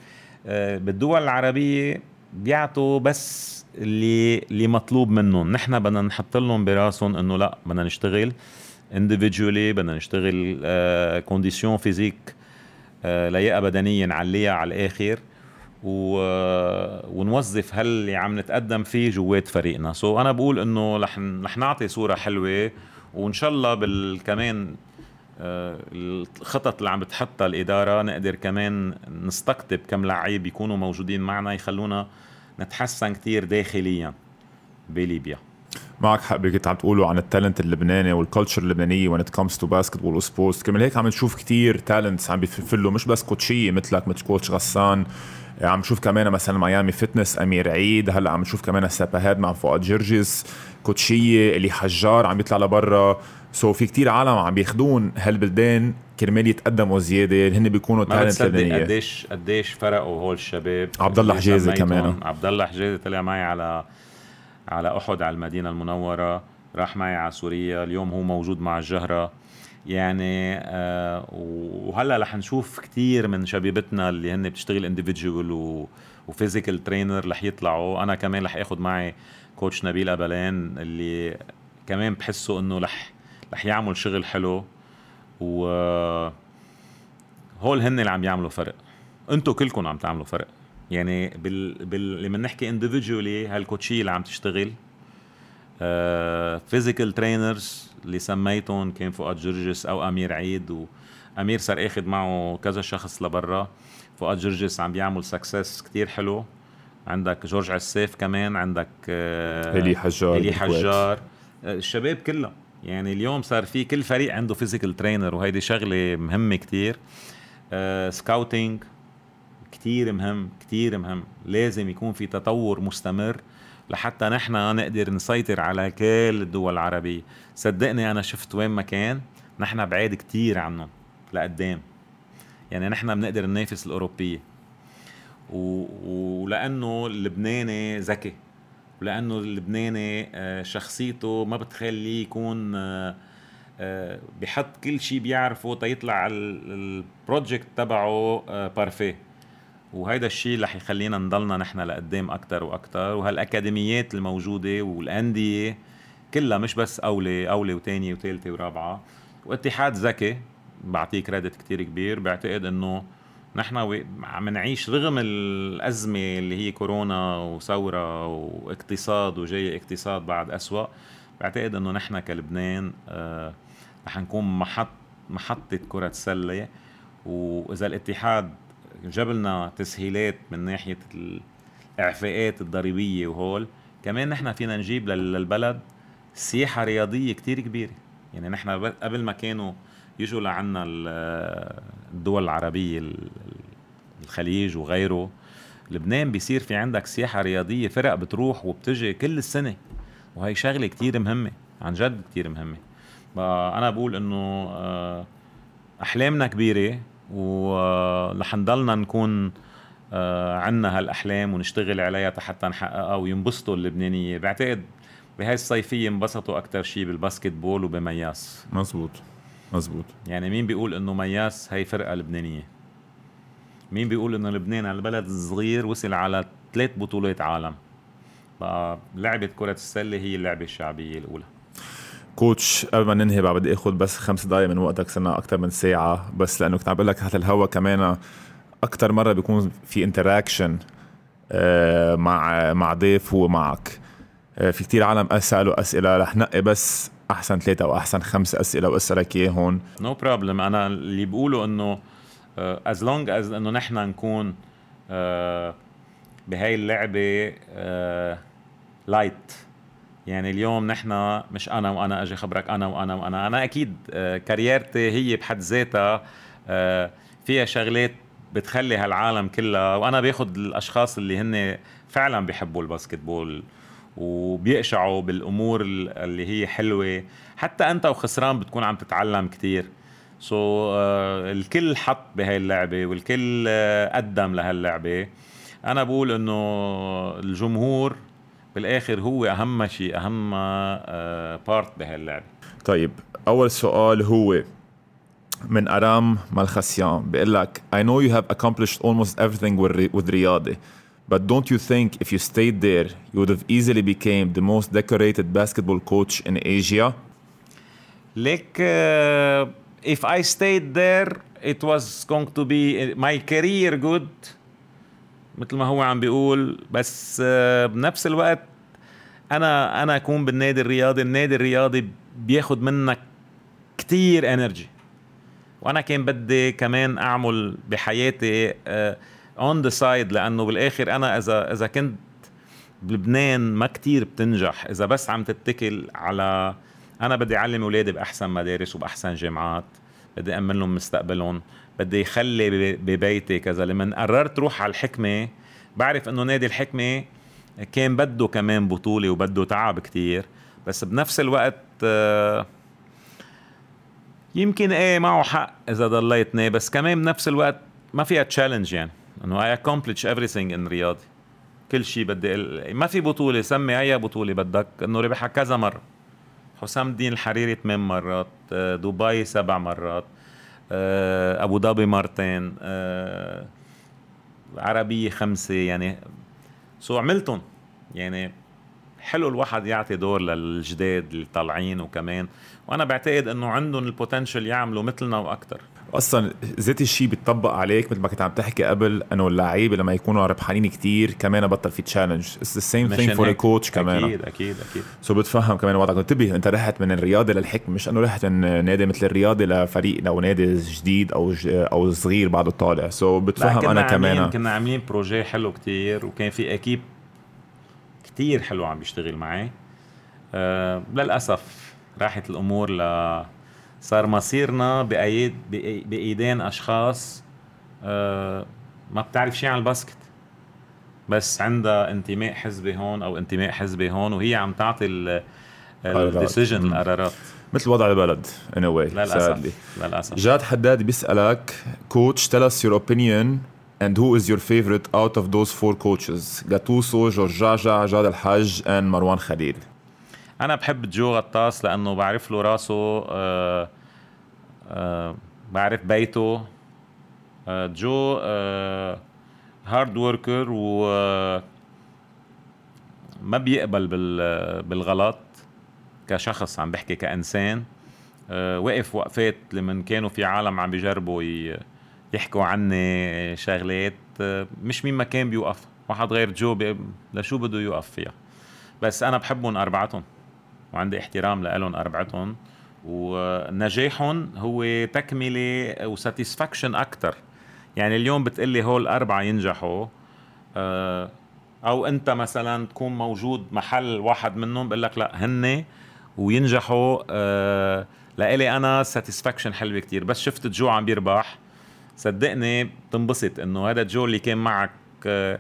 آه، بالدول العربية بيعطوا بس اللي اللي مطلوب منهم. نحن بدنا نحط لهم براسهم إنه لأ بدنا نشتغل انديفيدولي بدنا نشتغل condition physique لياقة بدنية نعليها على الآخر. و... ونوظف هاللي عم نتقدم فيه جوات فريقنا. so أنا بقول إنه رح رح نعطي صورة حلوة وإن شاء الله بالكمان آه، الخطط اللي عم بتحطها الإدارة نقدر كمان نستقطب كم لعيب يكونوا موجودين معنا يخلونا نتحسن كتير داخليا بليبيا. معك حق كنت عم تقولوا عن ال talent اللبناني وال culture اللبنانيه when comes to basketball و sports كمان هيك عم نشوف كتير talents عم بيفلوا مش بس كوتشية مثلك مثل coach غسان. عم نشوف كمان مثلا ميامي fitness أمير عيد هلأ عم نشوف كمان السباهات مع فؤاد جرجس كوتشية إلي حجار عم بيطلع لبرا. so في كتير عالم عم بياخذون هالبلدان كرمال يتقدموا زيادة هن بيكونوا talent لبنانية. قديش قديش فرقوا هول الشباب. عبد الله حجازي كمان. عبد الله حجازي طلع معي على على أحد على المدينة المنورة راح معي على سوريا اليوم هو موجود مع الجهرة. يعني آه وهلأ رح نشوف كثير من شبيبتنا اللي هن بتشتغل individual و physical trainer رح يطلعوا. أنا كمان رح اخذ معي coach نبيل ابلان اللي كمان بحسه إنه رح رح يعمل شغل حلو. و هول هن اللي عم يعملوا فرق. أنتم كلكم عم تعملوا فرق. يعني بال, بال... لما نحكي individually هالكوتشيه اللي عم تشتغل؟ physical uh, trainers اللي سميتهم كان فؤاد جرجس أو أمير عيد وأمير صار آخذ معه كذا شخص لبرا. فؤاد جرجس عم بيعمل success كتير حلو. عندك جورج عساف كمان عندك إلي حجار إلي حجار. الشباب كلها يعني اليوم صار في كل فريق عنده physical trainer وهيدي شغلة مهمة كتير. scouting كتير مهم كتير مهم. لازم يكون في تطور مستمر لحتى نحن نقدر نسيطر على كل الدول العربية. صدقني أنا شفت وين ما كان نحن بعيد كتير عنهم لقدام. يعني نحن بنقدر ننافس الأوروبية. و... ولأنه اللبناني ذكي ولأنه اللبناني آه، شخصيته ما بتخليه يكون آه، آه، بحط كل شيء بيعرفه تيطلع البروجكت تبعه بارفيه وهيدا الشيء رح يخلينا نضلنا نحن لقدام أكثر وأكثر وهالأكاديميات الموجودة والأندية كلها مش بس أولى أولى وثانيه وثالثه ورابعة. واتحاد ذكي بعطيه كريدت كتير كبير بعتقد إنه نحن عم نعيش رغم الأزمة اللي هي كورونا وثورة واقتصاد وجاي اقتصاد بعد أسوأ بعتقد إنه نحن كلبنان آه رح نكون محط محطة كرة سلة وإذا الاتحاد جاب لنا تسهيلات من ناحية الإعفاءات الضريبية وهول. كمان نحن فينا نجيب للبلد سياحة رياضية كتير كبيرة. يعني نحن قبل ما كانوا يجوا لعنا الدول العربية الخليج وغيره لبنان بيصير في عندك سياحة رياضية فرق بتروح وبتجي كل السنة. وهي شغلة كتير مهمة عن جد كتير مهمة. أنا بقول إنه آه، أحلامنا كبيرة ورح نضلنا نكون آه، عنا هالأحلام ونشتغل عليها حتى نحققها وينبسطوا اللبنانية. بعتقد بهاي الصيفية انبسطوا أكتر شيء بالباسكت بول وبمياس. مزبوط. مزبوط. يعني مين بيقول إنه مياس هي فرقة لبنانية؟ مين بيقول إنه لبنان البلد الصغير وصل على ثلاث بطولات عالم؟ بقى لعبة كرة السلة هي اللعبة الشعبية الأولى. coach قبل ما ننهي بقى بدي آخذ بس خمس دقائق من وقتك صرنا أكثر من ساعة بس لأنه كنت عم بقول لك تحت الهوا كمان أكثر مرة بيكون في interaction آه، مع مع ضيف ومعك آه، في كتير عالم سالوا أسئلة رح نقي بس أحسن ثلاثة أو احسن خمس أسئلة وأسألك إياهم. no problem أنا اللي بقوله إنه as long as إنه نحن نكون uh, بهاي اللعبة لايت يعني اليوم نحن مش أنا وأنا أجي خبرك أنا وأنا وأنا. أنا أكيد uh, career تي هي بحد ذاتها uh, فيها شغلات بتخلي هالعالم كلها. وأنا باخذ الأشخاص اللي هن فعلا بيحبوا ال basketball وبيقشعوا بالأمور اللي هي حلوة. حتى أنت وخسران بتكون عم تتعلم كتير. so, uh, الكل حط بهاي اللعبة والكل uh, قدم لهاللعبة. أنا بقول إنه الجمهور بالاخر هو اهم شيء اهم بارت uh, بهاي اللعبه طيب اول سؤال هو من ارام مالخسيان بيقول لك I know you have accomplished almost everything with, رياضه But don't you think if you stayed there, you would have easily became the most decorated basketball coach in Asia? Like, uh, if I stayed there, it was going to be my career good مثل ما هو عم بيقول بس uh, بنفس الوقت أنا أنا أكون بالنادي الرياضي النادي الرياضي بياخد منك كتير energy وأنا كان بدي كمان أعمل بحياتي on the side لأنه بالآخر أنا إذا إذا كنت بلبنان ما كتير بتنجح. إذا بس عم تتكل على أنا بدي أعلم أولادي بأحسن مدارس وبأحسن جامعات بدي امن لهم مستقبلهم. بدي يخلي ببيتي كذا. لما قررت روح على الحكمة بعرف إنه نادي الحكمة كان بده كمان بطولة وبده تعب كتير. بس بنفس الوقت آه، يمكن إيه معه حق إذا ضليتني. بس كمان بنفس الوقت ما فيها challenge يعني. إنه I accomplish everything in رياضي. كل شيء بدي ما في بطولة سمي أي بطولة بدك. إنه ربحها كذا مرة. حسام الدين الحريري ثمان مرات آه، دبي سبع مرات. أبو ظبي مرتين آه، عربية خمسة يعني so عملتهم يعني حلو الواحد يعطي دور للجداد اللي طالعين وكمان. وأنا بعتقد إنه عندهم ال potential يعملوا مثلنا وأكثر أصلا ذات الشيء بيطبق عليك مثل ما كنت عم تحكي قبل إنه اللعيبة لما يكونوا ربحانين كتير كمان بطل في challenge it's the same thing for coach كمان. أكيد أكيد أكيد. so بتفهم كمان وضعك. انتبه أنت رحت من الرياضة للحكمة مش إنه رحت من نادي مثل الرياضة لفريق لو نادي جديد أو أو صغير بعده طالع so بتفهم أنا كمان. كنا عاملين projet حلو كتير وكان في équipe كتير حلو عم بيشتغل معي. أه للأسف راحت الأمور ل صار مصيرنا بايد بإيدين أشخاص. أه ما بتعرف شيء عن ال basket. بس عندها انتماء حزبي هون أو انتماء حزبي هون وهي عم تعطي ال decision القرارات. مثل وضع البلد in a way للأسف. للاسف جاد حداد بيسألك coach tell us your opinion and who is your favorite out of those four coaches? جو غطاس جورج جعجع جاد الحاج and مروان خليل أنا بحب جو غطاس لأنه بعرف له راسه آه آه بعرف بيته. آه جو آه hard worker و ما بيقبل بالغلط كشخص عم بحكي كإنسان. أه وقف وقفات لمن كانوا في عالم عم بيجربوا يحكوا عني شغلات أه مش مين ما كان بيوقف. واحد غير جو لشو بده يوقف فيها. بس أنا بحبهم أربعتهم وعندي احترام لهم أربعتهم ونجاحهم هو تكملة وساتيسفاكشن أكثر يعني اليوم بتقلي هول أربعة ينجحوا أه أو أنت مثلا تكون موجود محل واحد منهم بقول لك لا هن وينجحوا آه لإلي أنا satisfaction حلوة كتير. بس شفت جو عم بيربح صدقني بتنبسط إنه هذا جو اللي كان معك آه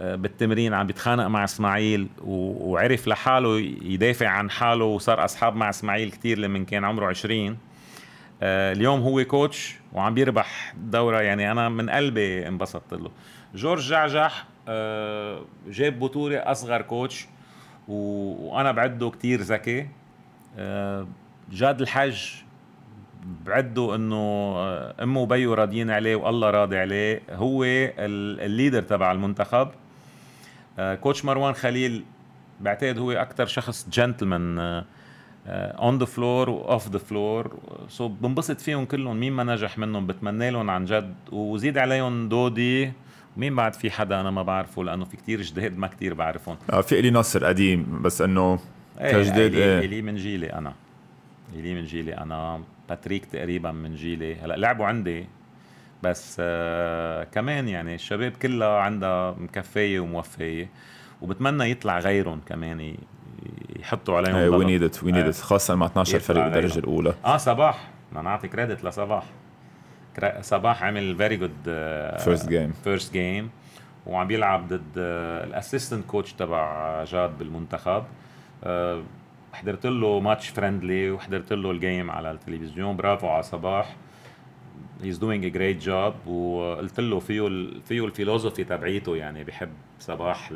آه بالتمرين عم بيتخانق مع إسماعيل وعرف لحاله يدافع عن حاله وصار أصحاب مع إسماعيل كتير لمن كان عمره 20 آه اليوم هو coach وعم بيربح دورة يعني أنا من قلبي انبسطت له. جورج جعجح جاب بطولة أصغر coach وأنا بعده كتير ذكي. جاد الحج بعده إنه آه، أمه وبيه راضيين عليه والله راضي عليه. هو ال leader تبع المنتخب. coach مروان خليل بعتقد هو أكثر شخص gentleman on the floor و off the floor so بنبسط فيهم كلهم. مين ما نجح منهم بتمنى لهم عن جد. وزيد عليهم دودي. مين بعد في حدا أنا ما بعرفه لأنه في كتير جداد ما كتير بعرفهم. آه في إلي نصر قديم بس إنه إيه كجداد إيه. إلي من جيلي أنا. إلي من جيلي أنا. باتريك تقريبا من جيلي. هلا لعبوا عندي بس آه كمان يعني الشباب كلها عندها مكفايه وموفية وبتمنى يطلع غيرهم كمان يحطوا عليهم we need it we need it خاصة مع 12 فريق بالدرجة الأولى. آه صباح. بدنا نعطي credit لصباح. صباح عمل very good first game first game وعم بيلعب ضد ال assistant coach تبع جاد بالمنتخب. uh, حضرت له match friendly وحضرت له ال game على التلفزيون. برافو على صباح. he's doing a great job وقلت له فيه ال فيه ال philosophy تبعيته يعني بحب صباح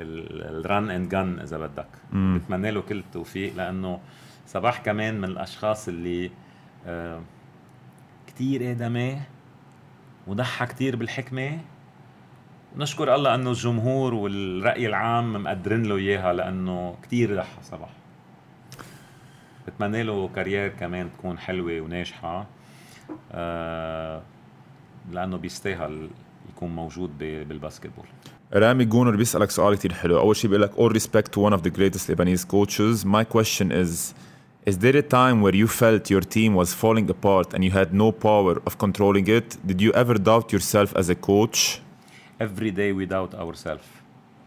ال run and gun إذا بدك. بتمنى له كل التوفيق لأنه صباح كمان من الأشخاص اللي uh, كتير ادمي وضحى كتير بالحكمة. نشكر الله إنه الجمهور والرأي العام مقدرين له إياها لأنه كتير ضحى صباح. بتمنى له كارير كمان تكون حلوة وناجحه آه لأنه بيستاهل يكون موجود بالباسكتبول رامي جونر بيسألك سؤال كتير حلو أول شيء بيقول لك all respect to one of the greatest Lebanese coaches my question is Is there a time where you felt your team was falling apart and you had no power of controlling it? Did you ever doubt yourself as a coach? Every day we doubt ourselves.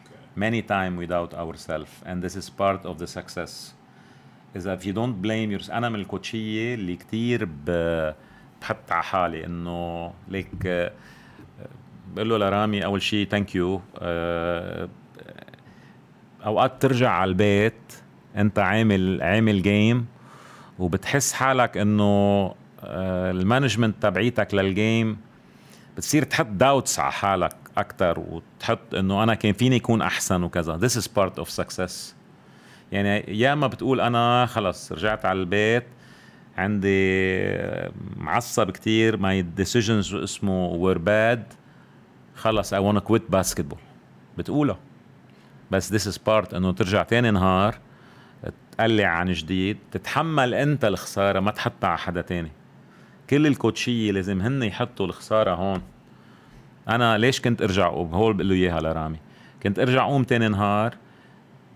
Okay. Many times we doubt ourselves, and this is part of the success. Is if you don't blame yourself. أنا من الكوتشية اللي كتير بحط على حالي إنه ليك بقول له لرامي أول شيء ثانك يو أوقات ترجع على البيت أنت عامل عامل game وبتحس حالك إنه آه، ال management تبعيتك لل game بتصير تحط doubts على حالك أكثر وتحط إنه أنا كان فيني يكون أحسن وكذا this is part of success يعني يا ما بتقول أنا خلص رجعت على البيت عندي معصب كتير my decisions اسمه were bad خلص I wanna quit basketball بتقولها بس this is part إنه ترجع تاني نهار تقلع عن جديد تتحمل أنت الخسارة ما تحطها على حدا تاني. كل الكوتشية لازم هن يحطوا الخسارة هون. أنا ليش كنت أرجع وهول بقول له إياها لرامي. كنت أرجع قوم تاني نهار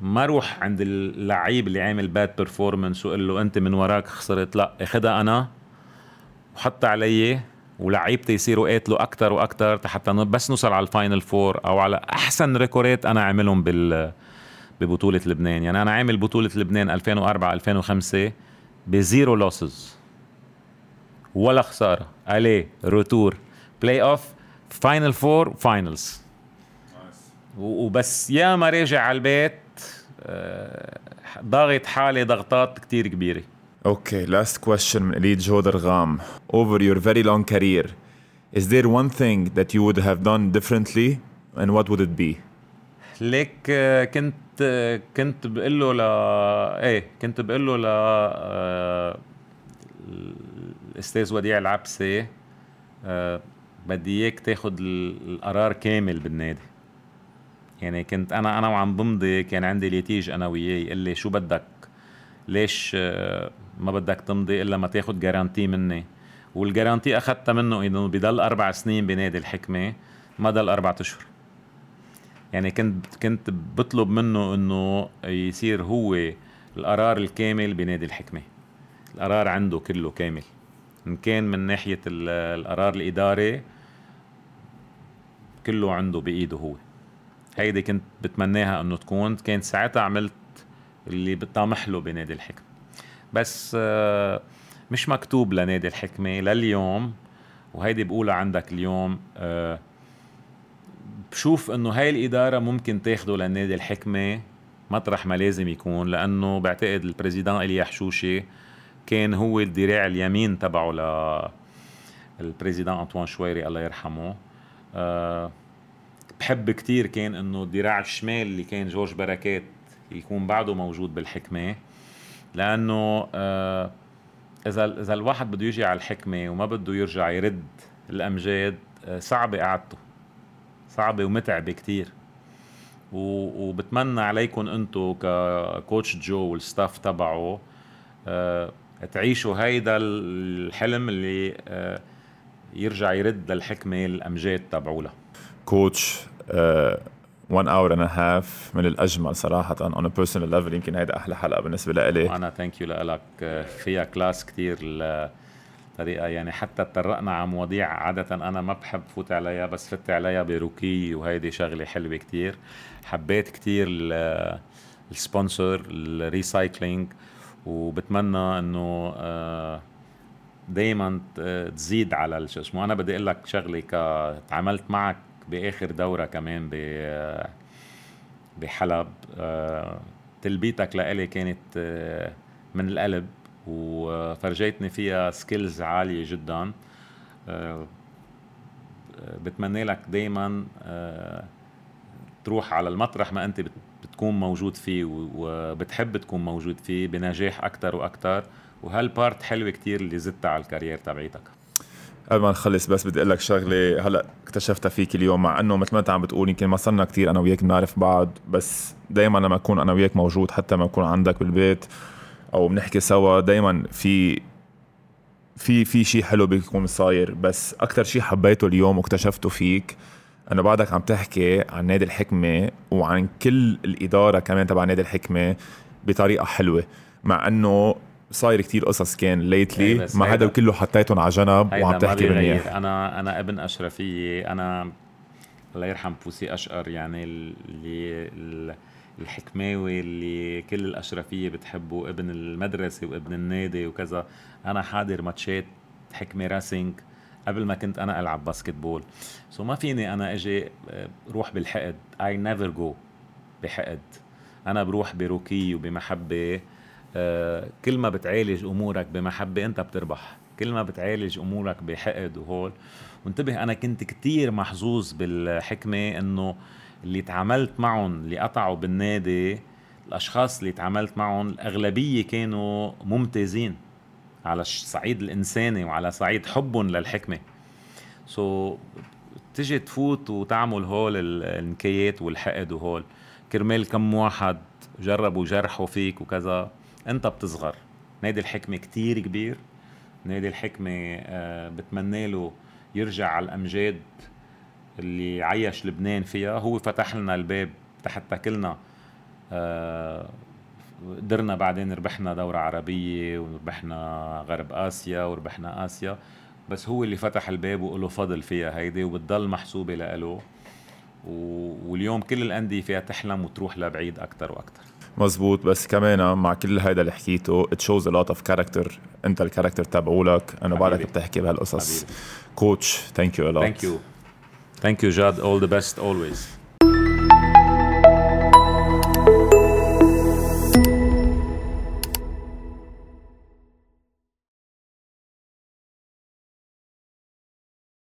ما روح عند اللعيب اللي عامل bad performance وقول له أنت من وراك خسرت. لا أخدها أنا وحطها علي ولعيبتي يصيروا قاتلوا أكثر وأكثر حتى بس نوصل على ال final four أو على أحسن record أنا عاملهم بال ببطولة لبنان. يعني أنا عامل بطولة لبنان 2004 2005 ب zero losses ولا خسارة. ألي روتور playoff final four finals وبس. يا ما راجع على البيت ضاغط حالي ضغطات كتير كبيرة Okay, last question من إليد جو درغام. Over your very long career, is there one thing that you would have done differently and what would it be? ليك آه، كنت آه، كنت بقول له ل إيه كنت بقول له ل آه، الاستاذ وديع العبسي بدي إياك تاخذ القرار كامل بالنادي يعني كنت أنا أنا وعم بمضي كان عندي ليتيج أنا وياه يقول لي شو بدك؟ ليش ما بدك تمضي إلا ما تاخذ جارانتي مني؟ والجارانتي أخذتها منه إنه بضل أربع سنين بنادي الحكمة ما ضل أربع أشهر. يعني كنت كنت بطلب منه إنه يصير هو القرار الكامل بنادي الحكمة. القرار عنده كله كامل. إن كان من ناحية القرار الإداري كله عنده بإيده هو. هيدي كنت بتمناها إنه تكون. كان ساعتها عملت اللي بطامح له بنادي الحكمة. بس آه، مش مكتوب لنادي الحكمة لليوم وهيدي بقولها عندك اليوم أه بشوف إنه هاي الإدارة ممكن تاخده للنادي الحكمة. مطرح ما لازم يكون لأنه بعتقد البريزيدان اليا حشوشي كان هو الذراع اليمين تبعه ل البريزيدان أنطوان شويري الله يرحمه. أه بحب كتير كان إنه الذراع الشمال اللي كان جورج بركات يكون بعده موجود بالحكمة لأنه أه إذا إذا الواحد بده يجي على الحكمة وما بده يرجع يرد الأمجاد أه صعبة قعدته صعبة ومتعبة كتير. وبتمنى عليكم إنتو ككوتش جو والستاف تبعه أه تعيشوا هيدا الحلم اللي يرجع يرد للحكمة الأمجاد تبعولها. coach one hour and a half من صراحة on a personal level. يمكن هيدا أحلى حلقة بالنسبة لإلي أنا thank you لك. فيها class كتير طريقه يعني حتى تطرقنا على مواضيع عادة أنا ما بحب فوت عليها بس فت عليها بركي وهيدي شغلة حلوة كتير. حبيت كتير ال sponsor ال recycling وبتمنى إنه آه، دائما تزيد على شو اسمه أنا بدي أقول لك شغلة تعاملت معك بآخر دورة كمان ب بحلب. آه، تلبيتك لإلي كانت آه، من القلب وفرجيتني فيها سكيلز عالية جدا. آه، بتمنى لك دائما آه، تروح على المطرح ما أنت بتكون موجود فيه وبتحب تكون موجود فيه بنجاح أكثر وأكثر وهالبارت حلوة كتير اللي زدتها على الكارير تبعيتك. قبل ما نخلص بس بدي أقول لك شغلة هلأ اكتشفتها فيك اليوم مع إنه مثل ما أنت عم بتقول يمكن ما صرنا كثير أنا وياك بنعرف بعض بس دائما لما أكون أنا وياك موجود حتى ما أكون عندك بالبيت أو بنحكي سوا دائما في في في شيء حلو بيكون صاير. بس أكثر شيء حبيته اليوم واكتشفته فيك إنه بعدك عم تحكي عن نادي الحكمة وعن كل الإدارة كمان تبع نادي الحكمة بطريقة حلوة مع إنه صاير كتير قصص كان lately ما هذا كله حطيتهم على جنب وعم تحكي منيح أنا أنا ابن أشرفية. أنا الله يرحم بوسي أشقر يعني اللي الحكماوي اللي كل الأشرفية بتحبه ابن المدرسة وابن النادي وكذا. أنا حاضر ماتشات حكمة راسينج قبل ما كنت أنا ألعب basketball so ما فيني أنا إجي آه، روح بالحقد. اي نيفر جو بحقد. أنا بروح برقي وبمحبة. كل ما بتعالج أمورك بمحبة أنت بتربح. كل ما بتعالج أمورك بحقد وهول. وانتبه أنا كنت كتير محظوظ بالحكمة إنه اللي تعاملت معهم اللي قطعوا بالنادي الأشخاص اللي تعاملت معهم الأغلبية كانوا ممتازين على الصعيد الانساني وعلى صعيد حبهم للحكمة. سو تجي تفوت وتعمل هول النكايات والحقد وهول. كرمال كم واحد جربوا جرحوا فيك وكذا. انت بتصغر. نادي الحكمة كتير كبير. نادي الحكمة آه، بتمنى له يرجع على الأمجاد اللي عيش لبنان فيها. هو فتح لنا الباب حتى كلنا آه، قدرنا بعدين ربحنا دورة عربية وربحنا غرب آسيا وربحنا آسيا. بس هو اللي فتح الباب وله فضل فيها هيدي وبتضل محسوبة لإله. واليوم كل الأندية فيها تحلم وتروح لبعيد أكتر وأكتر. مزبوط بس كمان مع كل هيدا اللي حكيته it shows a lot of character. انت ال character تبعولك أنا بعرف بتحكي بهالقصص. coach thank you a lot. thank you Thank you, Jad. All the best always.